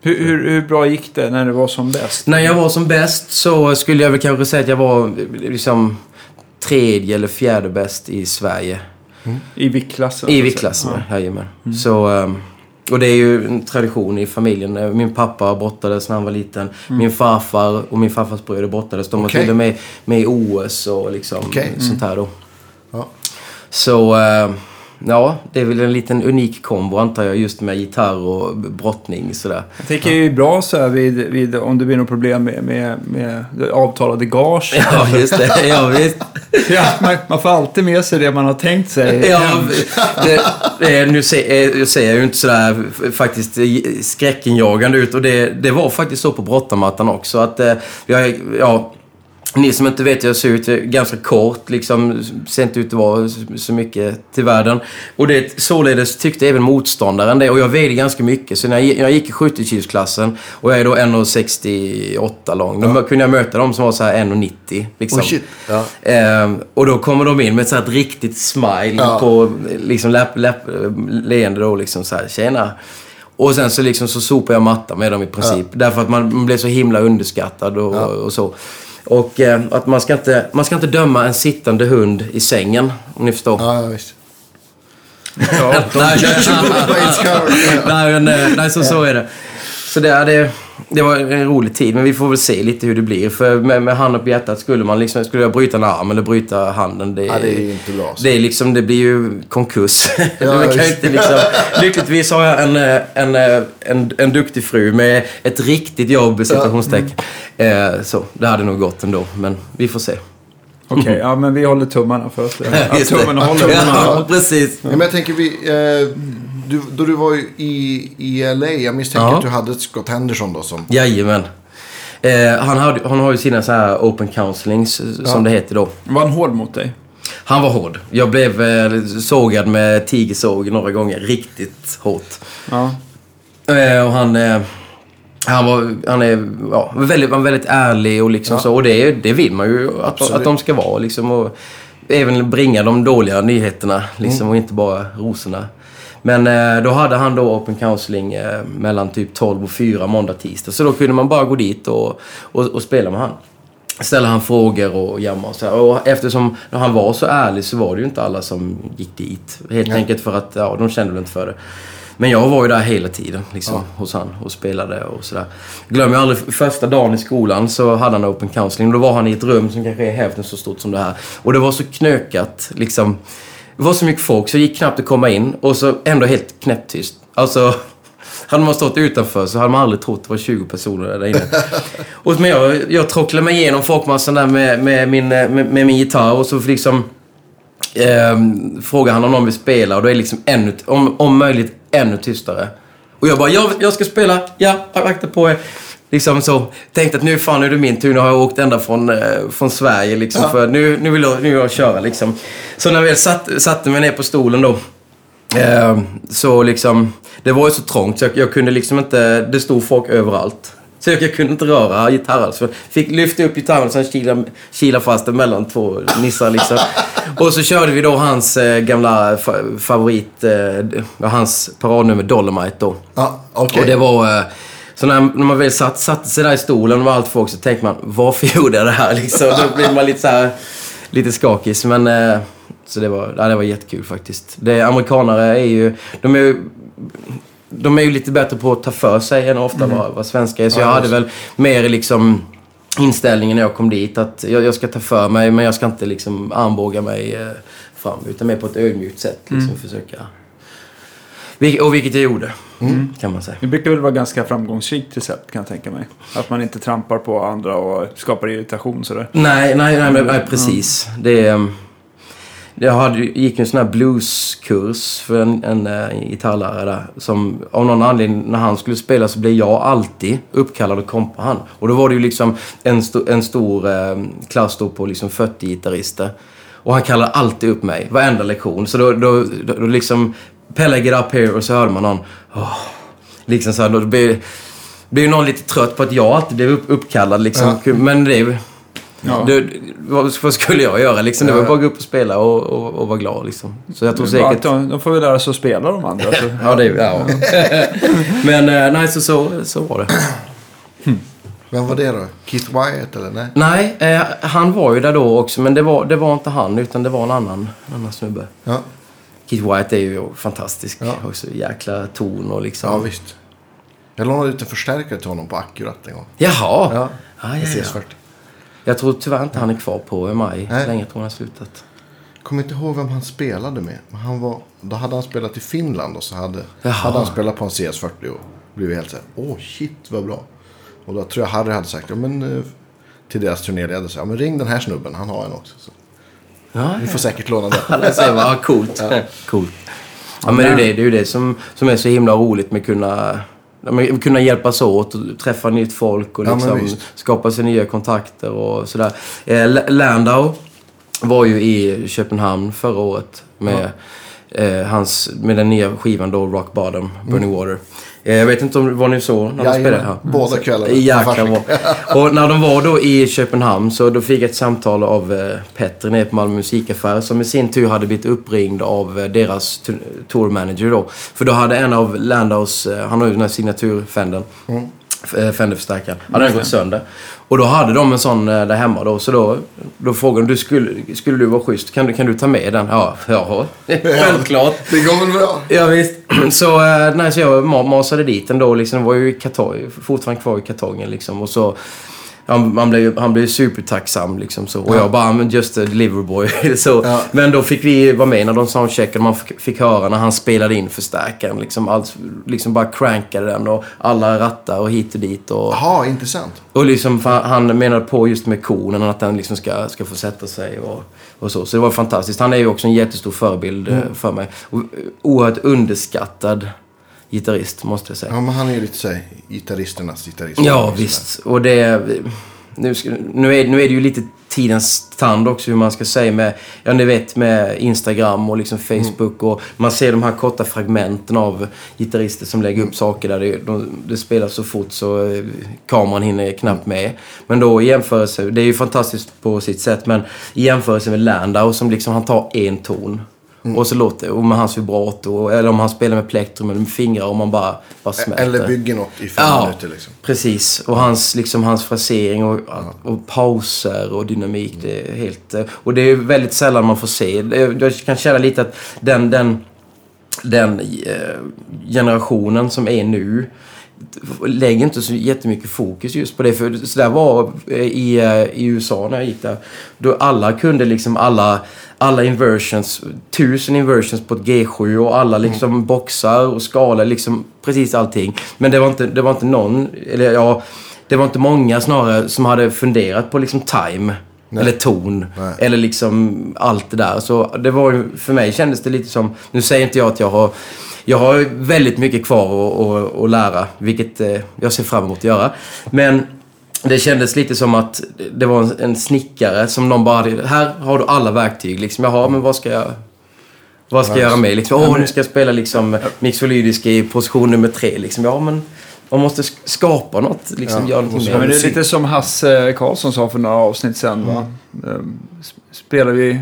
Hur, hur, hur bra gick det när det var som bäst? När jag var som bäst så skulle jag väl kanske säga att jag var eh, liksom tredje eller fjärde bäst i Sverige. I viktklassen? I viktklassen, ja. jajamän. Så, ehm, och det är ju en tradition i familjen. Min pappa brottades när han var liten. Min farfar och min farfars bröder brottades. De var till och med med i OS och liksom Okej. sånt här då. Ja. Så, eh, ja, det är väl en liten unik kombo antar jag just med gitarr och brottning sådär. Jag tänker ju bra så här vid, vid, om det blir något problem med, med, med avtalade gage. Ja, just det. Ja, visst. Ja, man, man får alltid med sig det man har tänkt sig. Ja, det, det, nu ser, eh, ser jag ju inte sådär faktiskt skräckinjagande ut och det, det var faktiskt så på brottarmattan också att eh, ja, ni som inte vet jag ser ut, ganska kort liksom, ser inte ut att vara så- mycket till världen. Och det således tyckte även motståndaren det och jag vägde ganska mycket så när jag, gick- när jag gick i 70-kilsklassen och jag är då 1,68 lång, då kunde jag möta dem som var så här 1,90 liksom. Oh. Ja. Ehm, och då kommer de in med ett, så ett riktigt smile Ja. på liksom, läpp, läpp, leende då liksom så här, tjena. Och sen så liksom så sopar jag matta med dem i princip. Därför att man, man blev så himla underskattad och, och så. Och eh, att man ska, inte, man ska inte döma en sittande hund i sängen, om ni förstår. Ja, visst. Ja, nej, men, nej så, så är det. Så det, det, det var en rolig tid, men vi får väl se lite hur det blir. För med, med handen på hjärtat, skulle man liksom, skulle jag bryta en arm eller bryta handen, det, Ja, det är inte så. det, är liksom, det blir ju konkurs. Ja, Man kan inte liksom, lyckligtvis har jag en, eh, en, eh, en, en duktig fru med ett riktigt jobb, citationstecken. Eh, så, det hade nog gått ändå, men vi får se. Okej, ja men vi håller tummarna för att, Just det. tummen håller. Ja, precis. Ja, men jag tänker, vi, eh, du, då du var ju i, i LA, jag misstänker Ja. att du hade Scott Henderson då som... Jajamän. Eh, han, hade, han har ju sina så här open counselings, som det heter då. Var han hård mot dig? Han var hård. Jag blev eh, sågad med tigersåg några gånger. Riktigt hårt. Ja. Eh, och han... Han var, han är ja, väldigt, var väldigt ärlig och liksom Ja. så. Och det, det vill man ju att, Absolut. att de ska vara liksom. Och även bringa de dåliga nyheterna liksom Mm. och inte bara rosorna. Men eh, då hade han då open counseling eh, mellan typ 12 och 4 måndag, tisdag. Så då kunde man bara gå dit och, och, och spela med han. Ställa han frågor och jamma och så här. Och eftersom han var så ärlig så var det ju inte alla som gick dit. Helt Nej. enkelt för att ja, de kände väl inte för det. Men jag var ju där hela tiden liksom, hos han och spelade och sådär. Glömmer jag aldrig, första dagen i skolan så hade han open counseling. Då var han i ett rum som kanske är hälften så stort som det här. Och det var så knökat liksom. Det var så mycket folk så det gick knappt att komma in och så ändå helt knäpptyst. Alltså, hade man stått utanför så hade man aldrig trott det var 20 personer där inne. och, men jag, jag tråcklade mig igenom folkmassan där med, med, min, med, med min gitarr och så liksom eh, frågar han om någon vill spela och då är det liksom ännu, om, om möjligt ännu tystare. Och jag bara, jag, jag ska spela, ja, akta på er. Liksom så, tänkte att nu fan är det min tur, nu har jag åkt ända från, eh, från Sverige liksom. Ja. För nu, nu, vill jag, nu vill jag köra liksom. Så när jag väl satt, satte mig ner på stolen då. Eh, så liksom, det var ju så trångt så jag, jag kunde liksom inte, det stod folk överallt. Så jag, kunde inte röra gitarren. Så jag fick lyfta upp gitarren och sen kila, kila fast den mellan två nissar liksom. Och så körde vi då hans eh, gamla fa- favorit, eh, hans paradnummer Dolomite då. Ja, okej. Och det var... eh, Så när, när man väl satt, satte sig där i stolen och var allt folk så tänkte man, varför gjorde jag det här liksom? Då blir man lite så här, lite skakig. Men, eh, så det var, ja, det var jättekul faktiskt. Det, amerikanare är ju, de är ju, de är ju lite bättre på att ta för sig än ofta vad, vad svenskar är. Så Ja, jag hade just. väl mer liksom inställningen när jag kom dit att jag, jag ska ta för mig men jag ska inte liksom armbåga mig eh, fram. Utan mer på ett ödmjukt sätt liksom försöka. Vil- Och vilket jag gjorde, kan man säga. Det brukar väl vara ganska framgångsrikt recept kan jag tänka mig. Att man inte trampar på andra och skapar irritation sådär. Nej, nej, nej, nej, precis. Det, ehm, jag hade, gick en sån här blueskurs för en, en uh, gitarrlärare där. Som av någon anledning, när han skulle spela så blev jag alltid uppkallad och kompa han. Och då var det ju liksom en, sto, en stor eh, klass då på liksom 40 gitarrister. Och han kallade alltid upp mig, varenda lektion. Så då, då, då, då liksom, Pelle get up here och så hörde man någon, åh, liksom så här, då blir ju någon lite trött på att jag alltid blev upp, uppkallad liksom. Men det Ja. det, vad, vad skulle jag göra liksom? Det var bara att gå upp och spela och, och, och vara glad liksom. Så jag tror säkert... De, de får väl lära sig att spela de andra. Så. Ja, det är ja. Men eh, nej, så, så, så var det. Vem var det då? Keith Wyatt eller? Nej. Nej, eh, han var ju där då också. Men det var, det var inte han, utan det var en annan, en annan snubbe. Ja, Keith White är ju fantastisk. Ja. Också jäkla ton och liksom... ja visst. Jag lånade ut en förstärkare till honom på Accurat en gång. Jaha! Ja, Ah, ja, ja. CS40. Jag tror tyvärr inte han är kvar på MI Nej. länge. Jag tror han har slutat. Kommer inte ihåg vem han spelade med. Men han var, då hade han spelat i Finland och så hade, Jaha. hade han spelat på en CS40 och blivit helt såhär, åh shit vad bra. Och då tror jag Harry hade sagt, ja men eh, till deras turnéledare, så, ja men ring den här snubben, han har en också. Så, Ja, ni får säkert låna den. Alla säger bara, coolt. coolt. Ja, men det är ju det, det, är det som, som är så himla roligt med att kunna, ja, men kunna hjälpas åt och träffa nytt folk och Ja, liksom visst. skapa sig nya kontakter och sådär. Eh, Landau var ju i Köpenhamn förra året med, eh, hans, med den nya skivan då, Rock Bottom, Burning Water. Eh, jag vet inte om vad ni såg när de spelade här. båda kvällarna. Jäklar vad. Och när de var då i Köpenhamn så då fick jag ett samtal av eh, Petter nere på Malmö musikaffär som i sin tur hade blivit uppringd av eh, deras tourmanager då. För då hade en av Landaus, eh, han har ju den här signaturfänden, Mm. Eh, Fender-förstärkaren, hade den gått sönder. Och då hade de en sån eh, där hemma då, så då, då frågade de, du skulle, skulle du vara schysst, kan du, kan du ta med den? Ja, ja självklart. Det går väl bra? Ja, visst. Så, eh, nej, så jag ma- masade dit den då. Liksom, den var ju i kartong, fortfarande kvar i kartongen. Liksom, och så, ja, man blev, han blev supertacksam. Liksom, så. Och jag bara, men just a delivery boy. så, Ja. Men då fick vi vara med när de soundcheckade. Man fick, fick höra när han spelade in förstärkaren. Liksom, allt, liksom bara crankade den och alla rattar och hit och dit. Och, Jaha, intressant. och liksom, han menade på just med konen, att den liksom ska, ska få sätta sig och, och så. Så det var fantastiskt. Han är ju också en jättestor förebild eh, för mig. Och, oerhört underskattad gitarrist, måste jag säga. Ja, men han är ju lite såhär gitarristernas gitarrist. Ja, visst. Och det... Nu, ska, nu, är, nu är det ju lite tidens tand också hur man ska säga med, ja ni vet med Instagram och liksom Facebook och man ser de här korta fragmenten av gitarrister som lägger upp saker där det, de, det spelar så fort så eh, kameran hinner knappt med. Men då i jämförelse, det är ju fantastiskt på sitt sätt men i jämförelse med Landau som liksom han tar en ton och så låter och med hans vibrato eller om han spelar med plektrum eller med fingrar och man bara, bara smälter. Eller bygger något i fem Ja. minuter liksom. Precis. Och hans, liksom, hans frasering och, och pauser och dynamik. Det är helt... Och det är väldigt sällan man får se. Jag kan känna lite att den, den den eh, generationen som är nu lägger inte så jättemycket fokus just på det. För så där var eh, i, eh, i USA när jag gick där. Då alla kunde liksom alla, alla inversions, tusen inversions på ett G7 och alla liksom boxar och skalor, liksom precis allting. Men det var inte, det var inte någon, eller ja, det var inte många snarare som hade funderat på liksom time. Nej. Eller ton. Nej. Eller liksom allt det där. Så det var ju, för mig kändes det lite som, nu säger inte jag att jag har jag har väldigt mycket kvar att, att, att lära, vilket eh, jag ser fram emot att göra. Men det kändes lite som att det var en, en snickare som någon bara hade, här har du alla verktyg liksom. Jaha, men vad ska jag... Vad ska jag göra med? Liksom, Åh, nu ska jag spela liksom mixolydisk i position nummer tre. Liksom. Ja, men man måste sk- skapa något. Liksom, Ja, göra någonting Ja, men det är lite som Hasse Karlsson sa för några avsnitt sedan. Va? Ehm, Spelar vi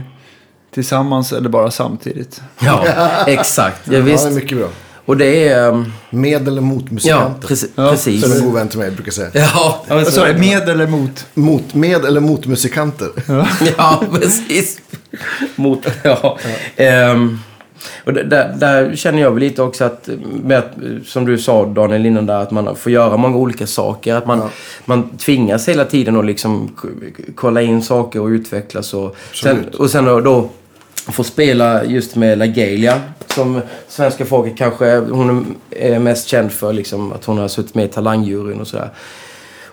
tillsammans eller bara samtidigt? Ja, exakt. Ja, Ja, visst. det är mycket bra. Och det är... ehm, Med eller mot Ja, musikanter. preci- Ja, precis. Som en god vän till mig brukar säga. Ja, alltså? Med eller mot? Mot, med eller mot musikanter. Ja, precis. Mot, ja. Ehm, och där- där, känner jag väl lite också att, med att, som du sa Daniel innan där, att man får göra många olika saker. Att man, Ja. man tvingas hela tiden att liksom kolla in saker och utvecklas. Och sen, och sen då, då få spela just med LaGalia som svenska folket kanske, hon är mest känd för liksom, att hon har suttit med i Talangjuryn och sådär.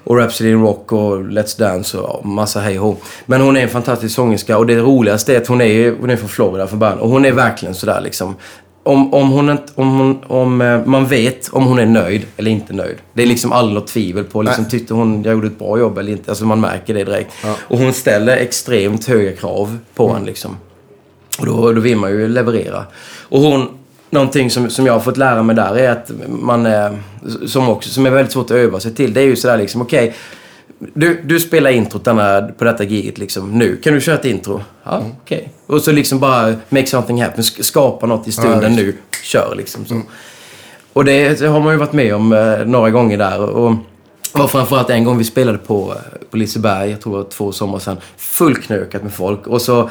Och Rhapsody in Rock och Let's Dance och massa hej hå. Men hon är en fantastisk sångerska och det roligaste är att hon är, hon är från Florida från början. Och hon är verkligen sådär liksom. Om, om, hon om, hon, om eh, man vet om hon är nöjd eller inte nöjd. Det är liksom aldrig något tvivel på. Liksom, tyckte hon jag gjorde ett bra jobb eller inte? Alltså man märker det direkt. Ja. Och hon ställer extremt höga krav på en liksom. Och då, då vill man ju leverera. Och hon, någonting som, som jag har fått lära mig där är att man, som, också, som är väldigt svårt att öva sig till, det är ju sådär liksom, okej. du, du spelar introt denna, på detta giget liksom nu. Kan du köra ett intro? Ja, okej. Och så liksom bara make something happen. Sk- Skapa något i stunden visst. nu. Kör liksom så. Och det, har man ju varit med om eh, några gånger där. Och, och framförallt en gång vi spelade på, eh, på Liseberg, jag tror det var två somrar sedan. Fullknökat med folk. Och så,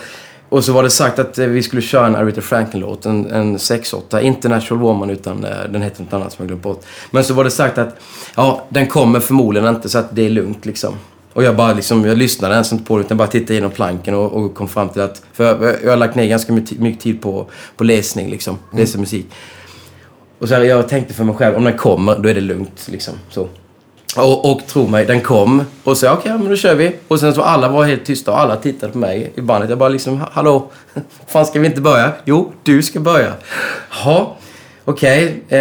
och så var det sagt att eh, vi skulle köra en Aretha Franklin-låt, en, en 6-8. Inte Natural Woman, utan eh, den heter något annat som jag glömt bort. Men så var det sagt att ja, den kommer förmodligen inte, så att det är lugnt liksom. Och jag bara liksom, jag lyssnade ens inte på det utan bara tittade igenom planken och, och kom fram till att... För jag, jag har lagt ner ganska mycket tid på, på läsning liksom, läsa musik. Och så här, jag tänkte för mig själv, om den kommer, då är det lugnt. Liksom, så. Och, och tro mig, den kom. Och så, okej, men då kör vi. Och sen så alla var helt tysta och alla tittade på mig i bandet. Jag bara liksom, hallå, fan ska vi inte börja? Jo, du ska börja. Ja, okej. Eh,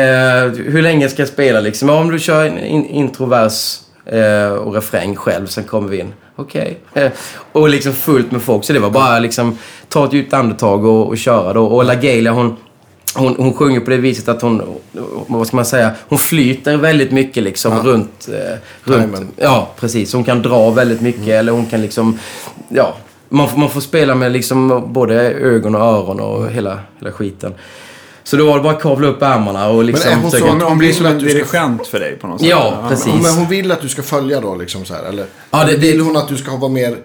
hur länge ska jag spela liksom? Ja, om du kör en in, introvers eh, och refräng själv, sen kommer vi in. Okej. Eh, och liksom fullt med folk. Så det var bara liksom, ta ett djupt andetag och, och köra då. Och LaGalia, hon hon, hon sjunger på det viset att hon, vad ska man säga, hon flyter väldigt mycket liksom Ja. runt, eh, runt... Ja, precis. Hon kan dra väldigt mycket eller hon kan liksom, ja. Man, får- man får spela med liksom både ögon och öron och hela, hela skiten. Så då var det bara att kavla upp ärmarna och liksom... Men är hon så- Hon, hon blir som en att du ska- dirigent för dig på något sätt. Ja, precis. Men hon vill att du ska följa då liksom så här, eller? Ja, det- det- vill hon att du ska vara mer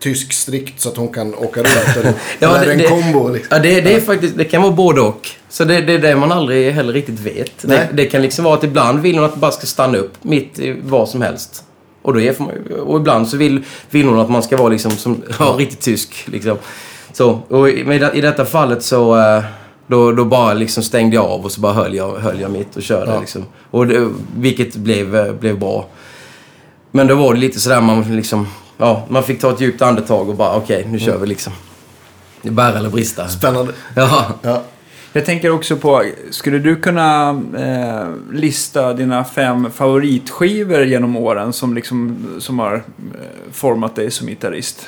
tysk strikt så att hon kan åka runt? Eller, Ja, eller det en kombo liksom? Ja, det, det är faktiskt, det kan vara både och. Så det, det är det man aldrig heller riktigt vet. Det, det kan liksom vara att ibland vill hon att det bara ska stanna upp mitt i vad som helst. Och, då är och ibland så vill, vill hon att man ska vara liksom som, ja, riktigt tysk. Liksom. Så, och i, i detta fallet så eh, då, då bara liksom stängde jag av och så bara höll jag, höll jag mitt och körde. Ja. Liksom. Och det, vilket blev, eh, blev bra. Men då var det lite sådär man liksom, ja, man fick ta ett djupt andetag och bara okej, nu kör vi liksom. Det är bära eller brista. Spännande. Ja. Ja. Jag tänker också på, skulle du kunna eh, lista dina fem favoritskivor genom åren som, liksom, som har eh, format dig som gitarrist?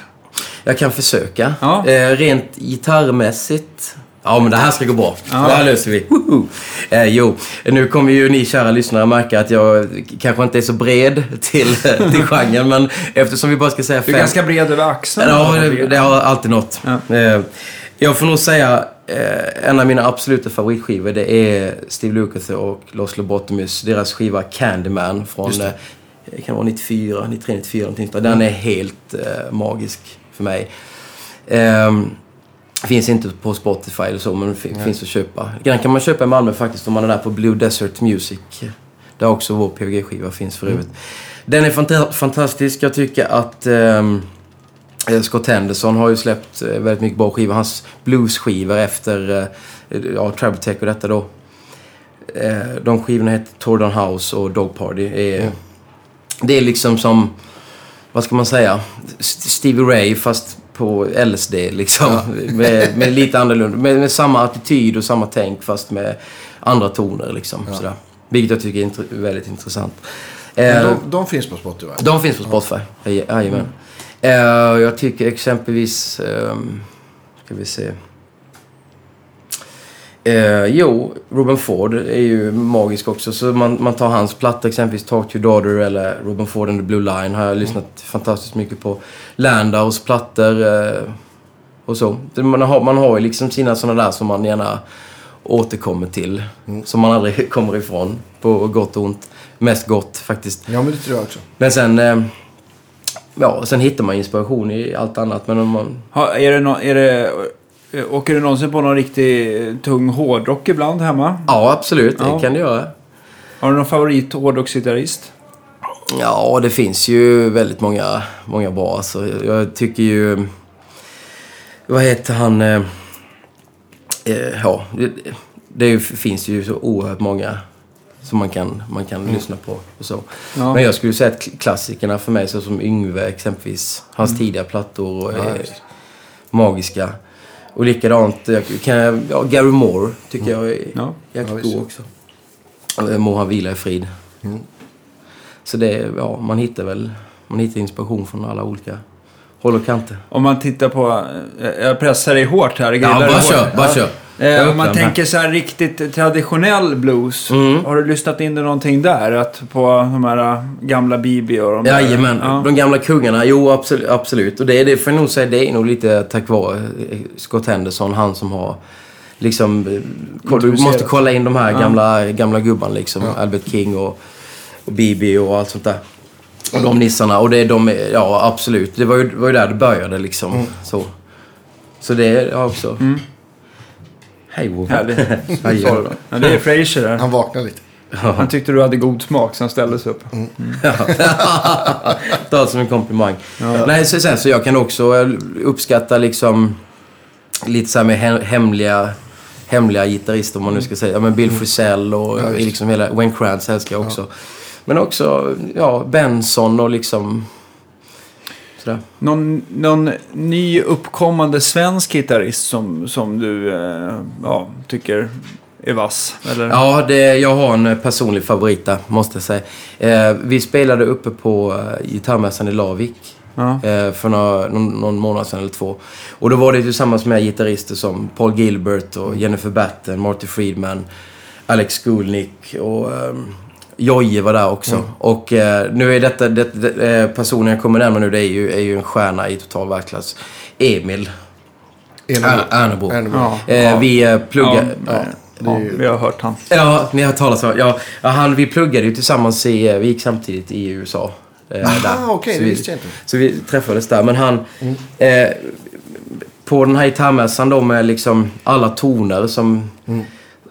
Jag kan försöka. Ja. Eh, rent gitarrmässigt. Ja, men det här ska gå bra. Ja. Det här löser vi. Woho! Eh, jo, nu kommer ju ni kära lyssnare märka att jag kanske inte är så bred till, till genren, men eftersom vi bara ska säga Du är fem... ganska bred över axeln. Ja, det, det har alltid nått. Ja. Eh, jag får nog säga eh, en av mina absoluta favoritskivor det är Steve Lukather och Los Lobotomys. Deras skiva Candyman från eh, det. det kan vara 94, 93, 94 någonting. Den är helt eh, magisk för mig. Finns inte på Spotify eller så, men fin- finns att köpa. Den kan man köpa i Malmö faktiskt om man är där på Blue Desert Music. Där också vår PVG-skiva finns för övrigt. Den är fanta- fantastisk. Jag tycker att eh, Scott Henderson har ju släppt eh, väldigt mycket bra skivor. Hans bluesskivor efter eh, ja, Tech och detta då. Eh, de skivorna heter Tordon House och Dog Party. Är, Det är liksom som, vad ska man säga, Stevie Ray fast på LSD liksom. Med, med lite annorlunda, med, med samma attityd och samma tänk fast med andra toner liksom. Sådär. Vilket jag tycker är int- väldigt intressant. Men Eh, de, de finns på Spotify. de finns på Spotify. Jaj- Jajamän. Eh, jag tycker exempelvis... Um, ska vi se. Eh, jo, Ruben Ford är ju magisk också. Så man, man tar hans platta, exempelvis Talk to your daughter eller Ruben Ford and the Blue Line. Har jag lyssnat fantastiskt mycket på. Landaus plattor eh, och så. Man har, man har ju liksom sina sådana där som man gärna återkommer till. Som man aldrig kommer ifrån. På gott och ont. Mest gott faktiskt. Ja, men det tror jag också. Men sen... Eh, ja, sen hittar man inspiration i allt annat. Men om man... Ha, är det nå- är det, åker du någonsin på någon riktig eh, tung hårdrock ibland hemma? Ja, absolut. Det Ja. kan det göra. Har du någon favorit hårdrocksgitarrist? Ja, det finns ju väldigt många, många bra. Alltså, jag tycker ju... Vad heter han? Eh, eh, ja, det, det finns ju så oerhört många som man kan, man kan lyssna på. Och så. Ja. Men jag skulle säga att klassikerna för mig, så som Yngve exempelvis, hans tidiga plattor Ja, är magiska. Och likadant, jag kan, jag- ja, Gary Moore tycker jag är Ja. jäkligt Ja, god också. Eh, Må han vila i frid. Mm. Så det, ja, man hittar väl man hittar inspiration från alla olika håll och kanter. Om man tittar på... eh, Jag pressar dig hårt här. Ja, bara hårt. kör, bara kör. Eh, om man tänker så här riktigt traditionell blues. Mm. Har du lyssnat in dig någonting där? Att på de här äh, gamla Bibi och de där- Jajamän, Ja. de gamla kungarna. Jo, absolut. absolut. Och det, är det får jag nog säga, det är nog lite tack vare eh, Scott Henderson. Han som har liksom... eh, Du måste kolla in de här Ja. gamla, gamla gubbarna liksom. Albert King och, och Bibi och allt sånt där. Och de nissarna. Och det är de, ja absolut. Det var ju, var ju där det började liksom. Mm. Så. Så det är ja, också. Hej Wove. Härligt. Ja, det är Fraser där. Han vaknar lite. Han tyckte du hade god smak så han ställde sig upp. Ta det som en komplimang. Nej, så, sen, så jag kan också eh, uppskatta liksom lite så här med he- hemliga, hemliga gitarrister om man nu ska säga. Ja, men Bill Frisell och Ja, liksom hela Wayne Krantz älskar jag också. Men också ja, Benson och liksom sådär. Någon, någon ny uppkommande svensk gitarrist som, som du eh, ja, tycker är vass? Eller? Ja, det, jag har en personlig favorit där, måste jag säga. Eh, vi spelade uppe på eh, gitarrmässan i Lavik. Ja. eh, för några, någon, någon månad sedan eller två. Och då var det tillsammans med gitarrister som Paul Gilbert och Jennifer Batten, Marty Friedman, Alex Skulnick och um, Jojje var där också. Och eh, nu är detta, det, det, eh, personen jag kommer nämna nu, det är ju, är ju en stjärna i total världsklass. Emil Är- Ernebo. Ja. Eh, vi eh, pluggar... Ja, Ja. ja, vi har hört han. Ja, ni har talat om ja, han, Vi pluggade ju tillsammans i... eh, Vi gick samtidigt i USA. eh, Aha, okej, det vi- visste jag inte. Så vi träffades där. Men han... Eh, på den här gitarrmässan då med liksom alla toner som,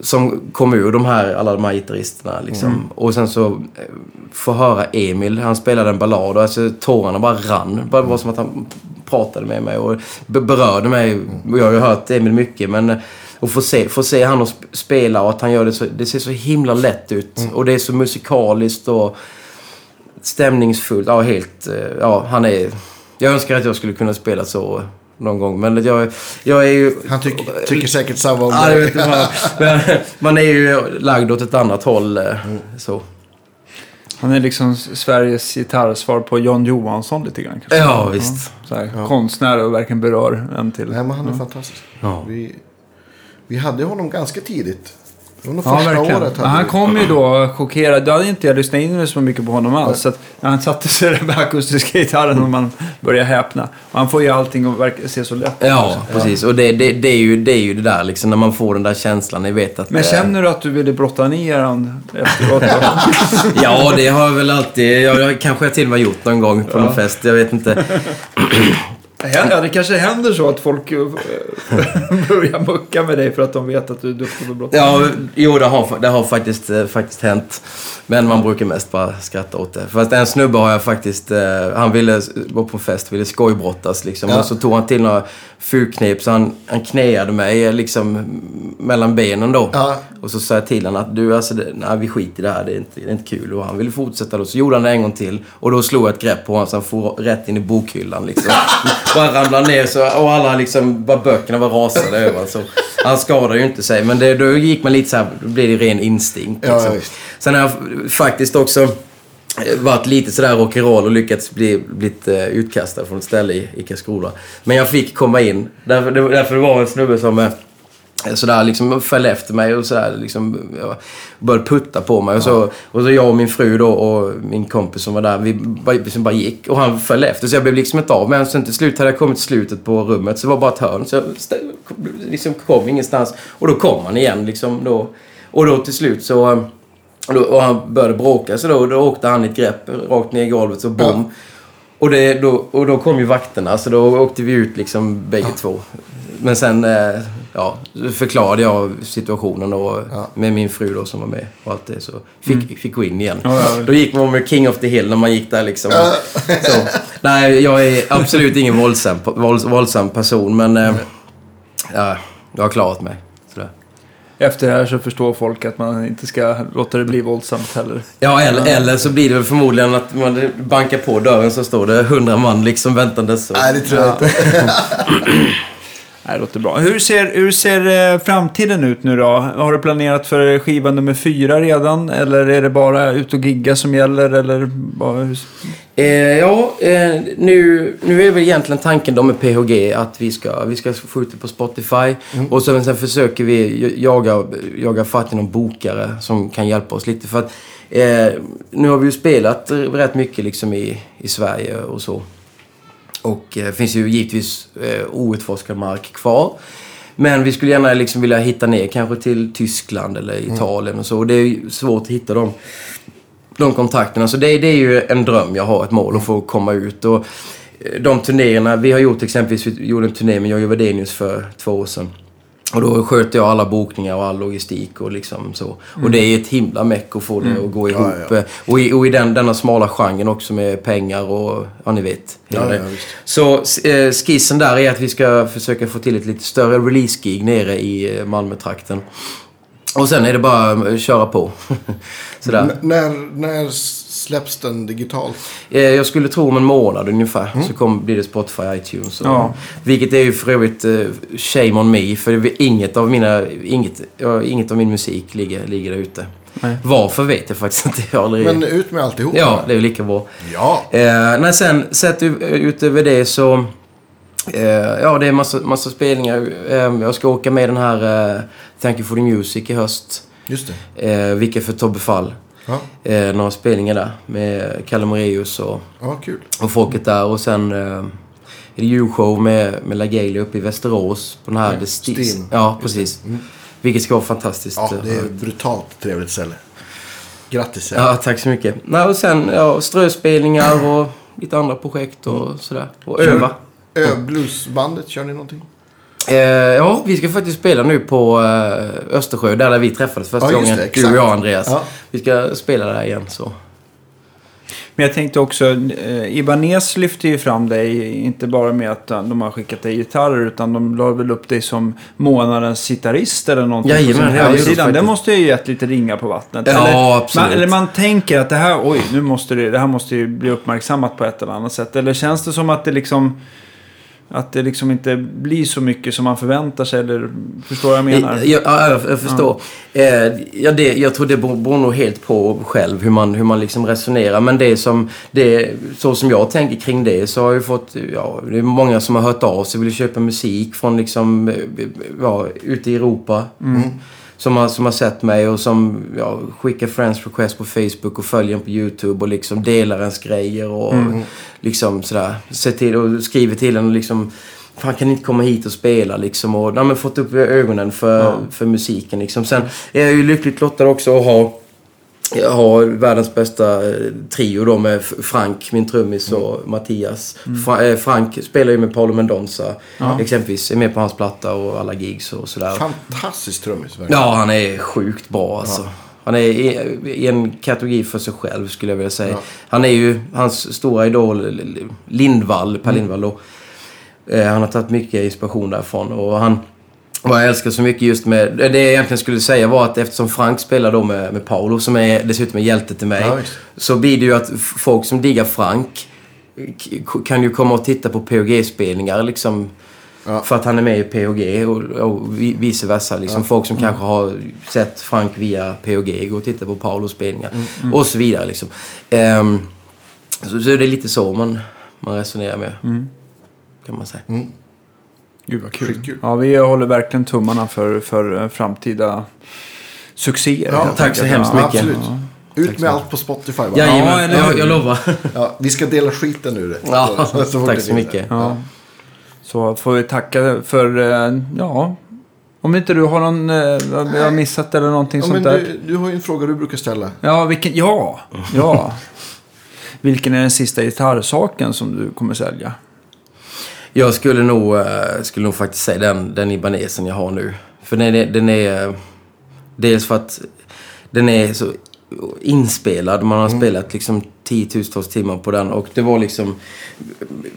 som kom ur de här, alla de här gitarristerna. Liksom. Och sen så eh, få höra Emil, han spelade en ballad och alltså, tårarna bara rann. Bara, det var som att han pratade med mig och be- berörde mig. Och Jag har ju hört Emil mycket men eh, att få se, få se han sp- spela och att han gör det så, det ser så himla lätt ut. Och det är så musikaliskt och stämningsfullt. Ja, helt... eh, Ja, han är... Jag önskar att jag skulle kunna spela så någon gång. Men jag, jag är ju... Han tycker, tycker säkert samma om Ja, det. Men man är ju lagd åt ett annat håll. eh, Så. Han är liksom Sveriges gitarrsvar på John Johansson lite grann. kanske. Ja, visst. Så här, Konstnär och verkligen berör en till. Nej, men han är fantastisk. Ja. Vi, vi hade honom ganska tidigt. Det var nog Ja, första verkligen. året. Men hade han kom ju då chockerad. Då hade inte jag lyssnat in så mycket på honom alls. Så att när han satte sig där med akustiska gitarren och man börjar häpna. Och han får ju allting att verka, se så lätt. Ja, precis. Och det, det, det, är ju, det är ju det där liksom när man får den där känslan. Ni vet att... Men känner du att du ville brotta ner han efteråt? Ja, det har jag väl alltid. Jag, jag kanske jag till och med gjort någon gång på någon fest. Jag vet inte. Ja, det kanske händer så att folk eh, börjar mucka med dig för att de vet att du är duktig på brott. Ja, jo det har, det har faktiskt, eh, faktiskt hänt. Men man brukar mest bara skratta åt det. Fast en snubbe har jag faktiskt... Eh, han ville gå på en fest, ville skojbrottas liksom. Ja. Och så tog han till några fulknep så han, han knäade mig eh, liksom mellan benen då. Ja. Och så sa jag till honom att du alltså, det, nej, vi skiter i det här, det är, inte, det är inte kul. Och han ville fortsätta då. Så gjorde han det en gång till. Och då slog jag ett grepp på honom så han for rätt in i bokhyllan liksom. bara ramlade ner så, och alla liksom, bara böckerna var rasade över. Så han skadade ju inte sig. Men det, då gick man lite så här, då blev det ren instinkt. Ja, Liksom. ja, visst. Sen har jag faktiskt också eh, varit lite sådär rock'n'roll och lyckats bli blivit, eh, utkastad från ett ställe i, i Karlskrona. Men jag fick komma in. Därför därför det var en snubbe som eh, sådär liksom föll efter mig och sådär liksom ja, började putta på mig. Och, så, och så jag och min fru då och min kompis som var där, vi bara, liksom bara gick. Och han föll efter så jag blev liksom inte av. Men sen till slut hade jag kommit till slutet på rummet så det var bara ett hörn. Så jag liksom kom ingenstans. Och då kom han igen liksom då. Och då till slut så... eh, och, då, och han började bråka så då, då åkte han i ett grepp rakt ner i golvet så bom. Och, det, då, och då kom ju vakterna så då åkte vi ut liksom bägge två. Men sen eh, ja, förklarade jag situationen och, Ja. med min fru då som var med och allt det. Så fick, fick gå in igen. Ja, ja. Då gick man med King of the Hill när man gick där liksom. Så, nej, jag är absolut ingen våldsam, vålds, våldsam person men eh, ja, jag har klarat mig. Sådär. Efter det här så förstår folk att man inte ska låta det bli våldsamt heller. Ja, eller, eller så blir det förmodligen att man bankar på dörren så står det hundra man liksom väntandes. Nej, det tror jag inte. Det låter bra. Hur ser, hur ser eh, framtiden ut nu då? Har du planerat för skiva nummer fyra redan? Eller är det bara ut och gigga som gäller? Eller bara. Eh, ja, eh, nu, nu är väl egentligen tanken då med PHG att vi ska, vi ska få ut det på Spotify. Och sen, sen försöker vi jaga, jaga fatt i någon bokare som kan hjälpa oss lite. För att eh, nu har vi ju spelat rätt mycket liksom i, i Sverige och så. Och det eh, finns ju givetvis eh, outforskad mark kvar. Men vi skulle gärna liksom vilja hitta ner kanske till Tyskland eller Italien och så. Och det är ju svårt att hitta dem de kontakterna. Så det, det är ju en dröm jag har, ett mål att få komma ut. Och eh, de turnéerna, vi har gjort exempelvis, vi gjorde en turné med Jojje Wadenius för två år sedan. Och då sköter jag alla bokningar och all logistik och liksom så. Och det är ett himla meck att få det att gå ihop. Mm. Ja, ja. Och i, och i den, denna smala genren också med pengar och, ja ni vet. Ja. Så eh, skissen där är att vi ska försöka få till ett lite större release-gig nere i eh, Malmötrakten. Och sen är det bara att köra på. Sådär. N- när, när släpps den digitalt? Eh, Jag skulle tro om en månad ungefär så kommer, blir det Spotify, iTunes. Och, Ja. Vilket är ju för övrigt eh, shame on me. För inget av mina... Inget, inget av min musik ligger, ligger där ute. Nej. Varför vet jag faktiskt inte. Jag aldrig... Men ut med alltihop. ja, det är ju lika bra. Ja. Eh, nej, sen sett utöver det så... Eh, ja, det är massa, massa spelningar. Eh, jag ska åka med den här Thank You For The Music i höst. Just det. Eh, vilket för Tobbe Fall. Ja, Eh, några spelningar där med Kalle Moraeus och ja och folket där. Och sen eh, är det julshow med, med LaGalia uppe i Västerås. På den här... Ja, Stin. Ja, precis. Vilket ska vara fantastiskt. Ja, det är eh, brutalt trevligt ställe. Grattis. ja, tack så mycket. Nej, och sen ja, ströspelningar och lite andra projekt och sådär. Och öva. Ö, bluesbandet, kör ni någonting? Eh, ja, vi ska faktiskt spela nu på eh, Östersjö, där, där vi träffades första Ja, gången. det, du och jag, Andreas. Ja. Vi ska spela där igen, så. Men jag tänkte också, eh, Ibanez lyfter ju fram dig, inte bara med att de har skickat dig gitarrer, utan de la väl upp dig som månadens gitarrist eller någonting Jajamän, på sin ja, det, måste ju gett lite ringar på vattnet. Ja, eller, absolut. Man, eller man tänker att det här, oj, nu måste det, det här måste ju bli uppmärksammat på ett eller annat sätt. Eller känns det som att det liksom, att det liksom inte blir så mycket som man förväntar sig, eller förstår vad jag menar? Ja, ja, jag, förstår. Eh, ja, det, jag tror det beror, nog helt på själv hur man, hur man liksom resonerar. Men det som, det, så som jag tänker kring det så har jag fått, ja, det är många som har hört av sig och vill köpa musik från liksom, eh, ja, ute i Europa. Som har, som har sett mig och som ja, skickar friends request på Facebook och följer en på YouTube och liksom delar ens grejer och liksom sådär. Se till, och skriver till en och liksom Fan kan inte komma hit och spela liksom och ja, men fått upp ögonen för, för musiken liksom. Sen är jag ju lyckligt lottad också att ha Jag har världens bästa eh, trio då med Frank, min trummis, och Mattias. Fra, eh, Frank spelar ju med Paolo Mendonça. Exempelvis är med på hans platta och alla gigs och sådär. Fantastisk trummis. verkligen. Ja, han är sjukt bra alltså. Han är i, en kategori för sig själv skulle jag vilja säga. Han är ju hans stora idol Lindvall, Per Lindvall då. Eh, han har tagit mycket inspiration därifrån och han... Vad jag älskar så mycket just med... Det jag egentligen skulle säga var att eftersom Frank spelar då med, med Paolo, som är dessutom en hjälte till mig. Ja, visst. så blir det ju att folk som diggar Frank kan ju komma och titta på POG-spelningar liksom. Ja. För att han är med i POG och, och vi- vice versa. Liksom Folk som kanske har sett Frank via POG gå och titta på Paulos spelningar. Och så vidare liksom. Ehm, så, så är det lite så man, man resonerar med. Kan man säga. Gud vad kul. Skitkul. Ja, vi håller verkligen tummarna för, för eh, framtida succéer. Ja, tack så hemskt Ja. mycket. Absolut. Ut med allt på Spotify. Va? Jajamän, eller hur? jag, jag lovar. Ja, vi ska dela skiten ur det. Ja, Så- så tack så mycket. Ja. Så får vi tacka för, eh, ja, om inte du har någon, eh, jag har missat eller någonting Ja, sånt men där. du, du har ju en fråga du brukar ställa. Ja, vilken, ja, ja. vilken är den sista gitarrsaken som du kommer sälja? Jag skulle nog, eh, skulle nog faktiskt säga den, den Ibanesen jag har nu. För den är, den är... Dels för att den är så inspelad. Man har spelat liksom tiotusentals timmar på den. Och det var liksom,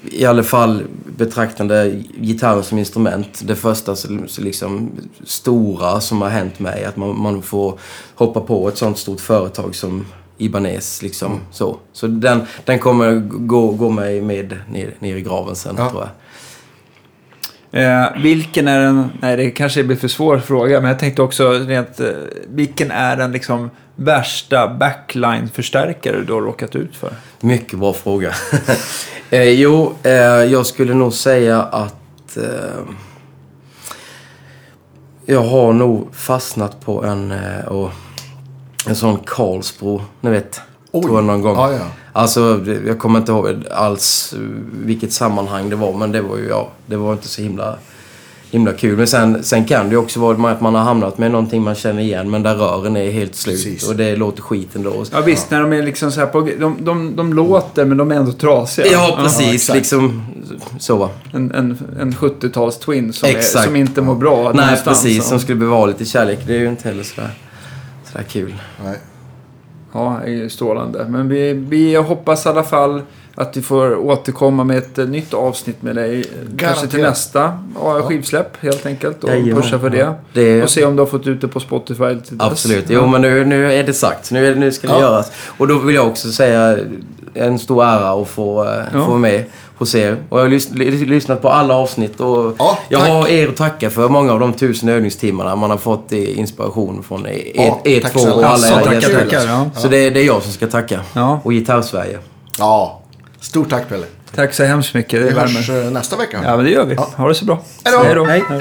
i alla fall betraktande gitarren som instrument. Det första så, liksom stora som har hänt mig. Att man, man får hoppa på ett sånt stort företag som Ibanez. Liksom, så så den, den kommer gå, gå mig med ner, ner i graven sen, Ja. tror jag. Eh, vilken är den, nej det kanske blir för svår fråga, men jag tänkte också rent, eh, vilken är den liksom värsta backline-förstärkare du har råkat ut för? Mycket bra fråga. eh, jo, eh, jag skulle nog säga att eh, jag har nog fastnat på en, eh, och, en sån Karlsbro, ni vet. Oj. Tror jag någon gång. Ja, ja. Alltså, jag kommer inte ihåg alls eh, vilket sammanhang det var, men det var ju, ja, det var inte så himla, himla kul. Men sen, sen kan det ju också vara att man har hamnat med någonting man känner igen, men där rören är helt slut Precis. och det låter skit ändå. Ja visst, när de är liksom så här på, de, de, de låter men de är ändå trasiga. Ja, precis. exakt. liksom så. En, en, en 70-tals twin som, är, Exakt. som inte mår bra Nej, någonstans. precis. Som skulle behöva lite kärlek. Det är ju inte heller sådär, sådär kul. Nej. Ja, det är ju strålande. Men vi, vi hoppas i alla fall att vi får återkomma med ett eh, nytt avsnitt med dig. eh, Kanske till Garanterat. nästa ja, skivsläpp helt enkelt. Och Jajamän. pusha för det. Det- Och se om du har fått ut det på Spotify till dess. Absolut. Jo, men nu, nu är det sagt. Nu, nu ska det Ja. göras. Och då vill jag också säga en stor ära att få, eh, Ja. få vara med hos er. Och jag har lys- ly- lyssnat på alla avsnitt och Ja, jag har er att tacka för många av de tusen övningstimmarna man har fått inspiration från er, Ja, er två och alla Alltså, era tackar, tackar, ja. Så det, det är jag som ska tacka. Ja. Och Gitarrsverige. Ja. Stort tack Pelle. Tack så hemskt mycket. Det Vi hörs eh, nästa vecka. Ja, men det gör vi. Ja. Ha det så bra. Hej då. Hej då.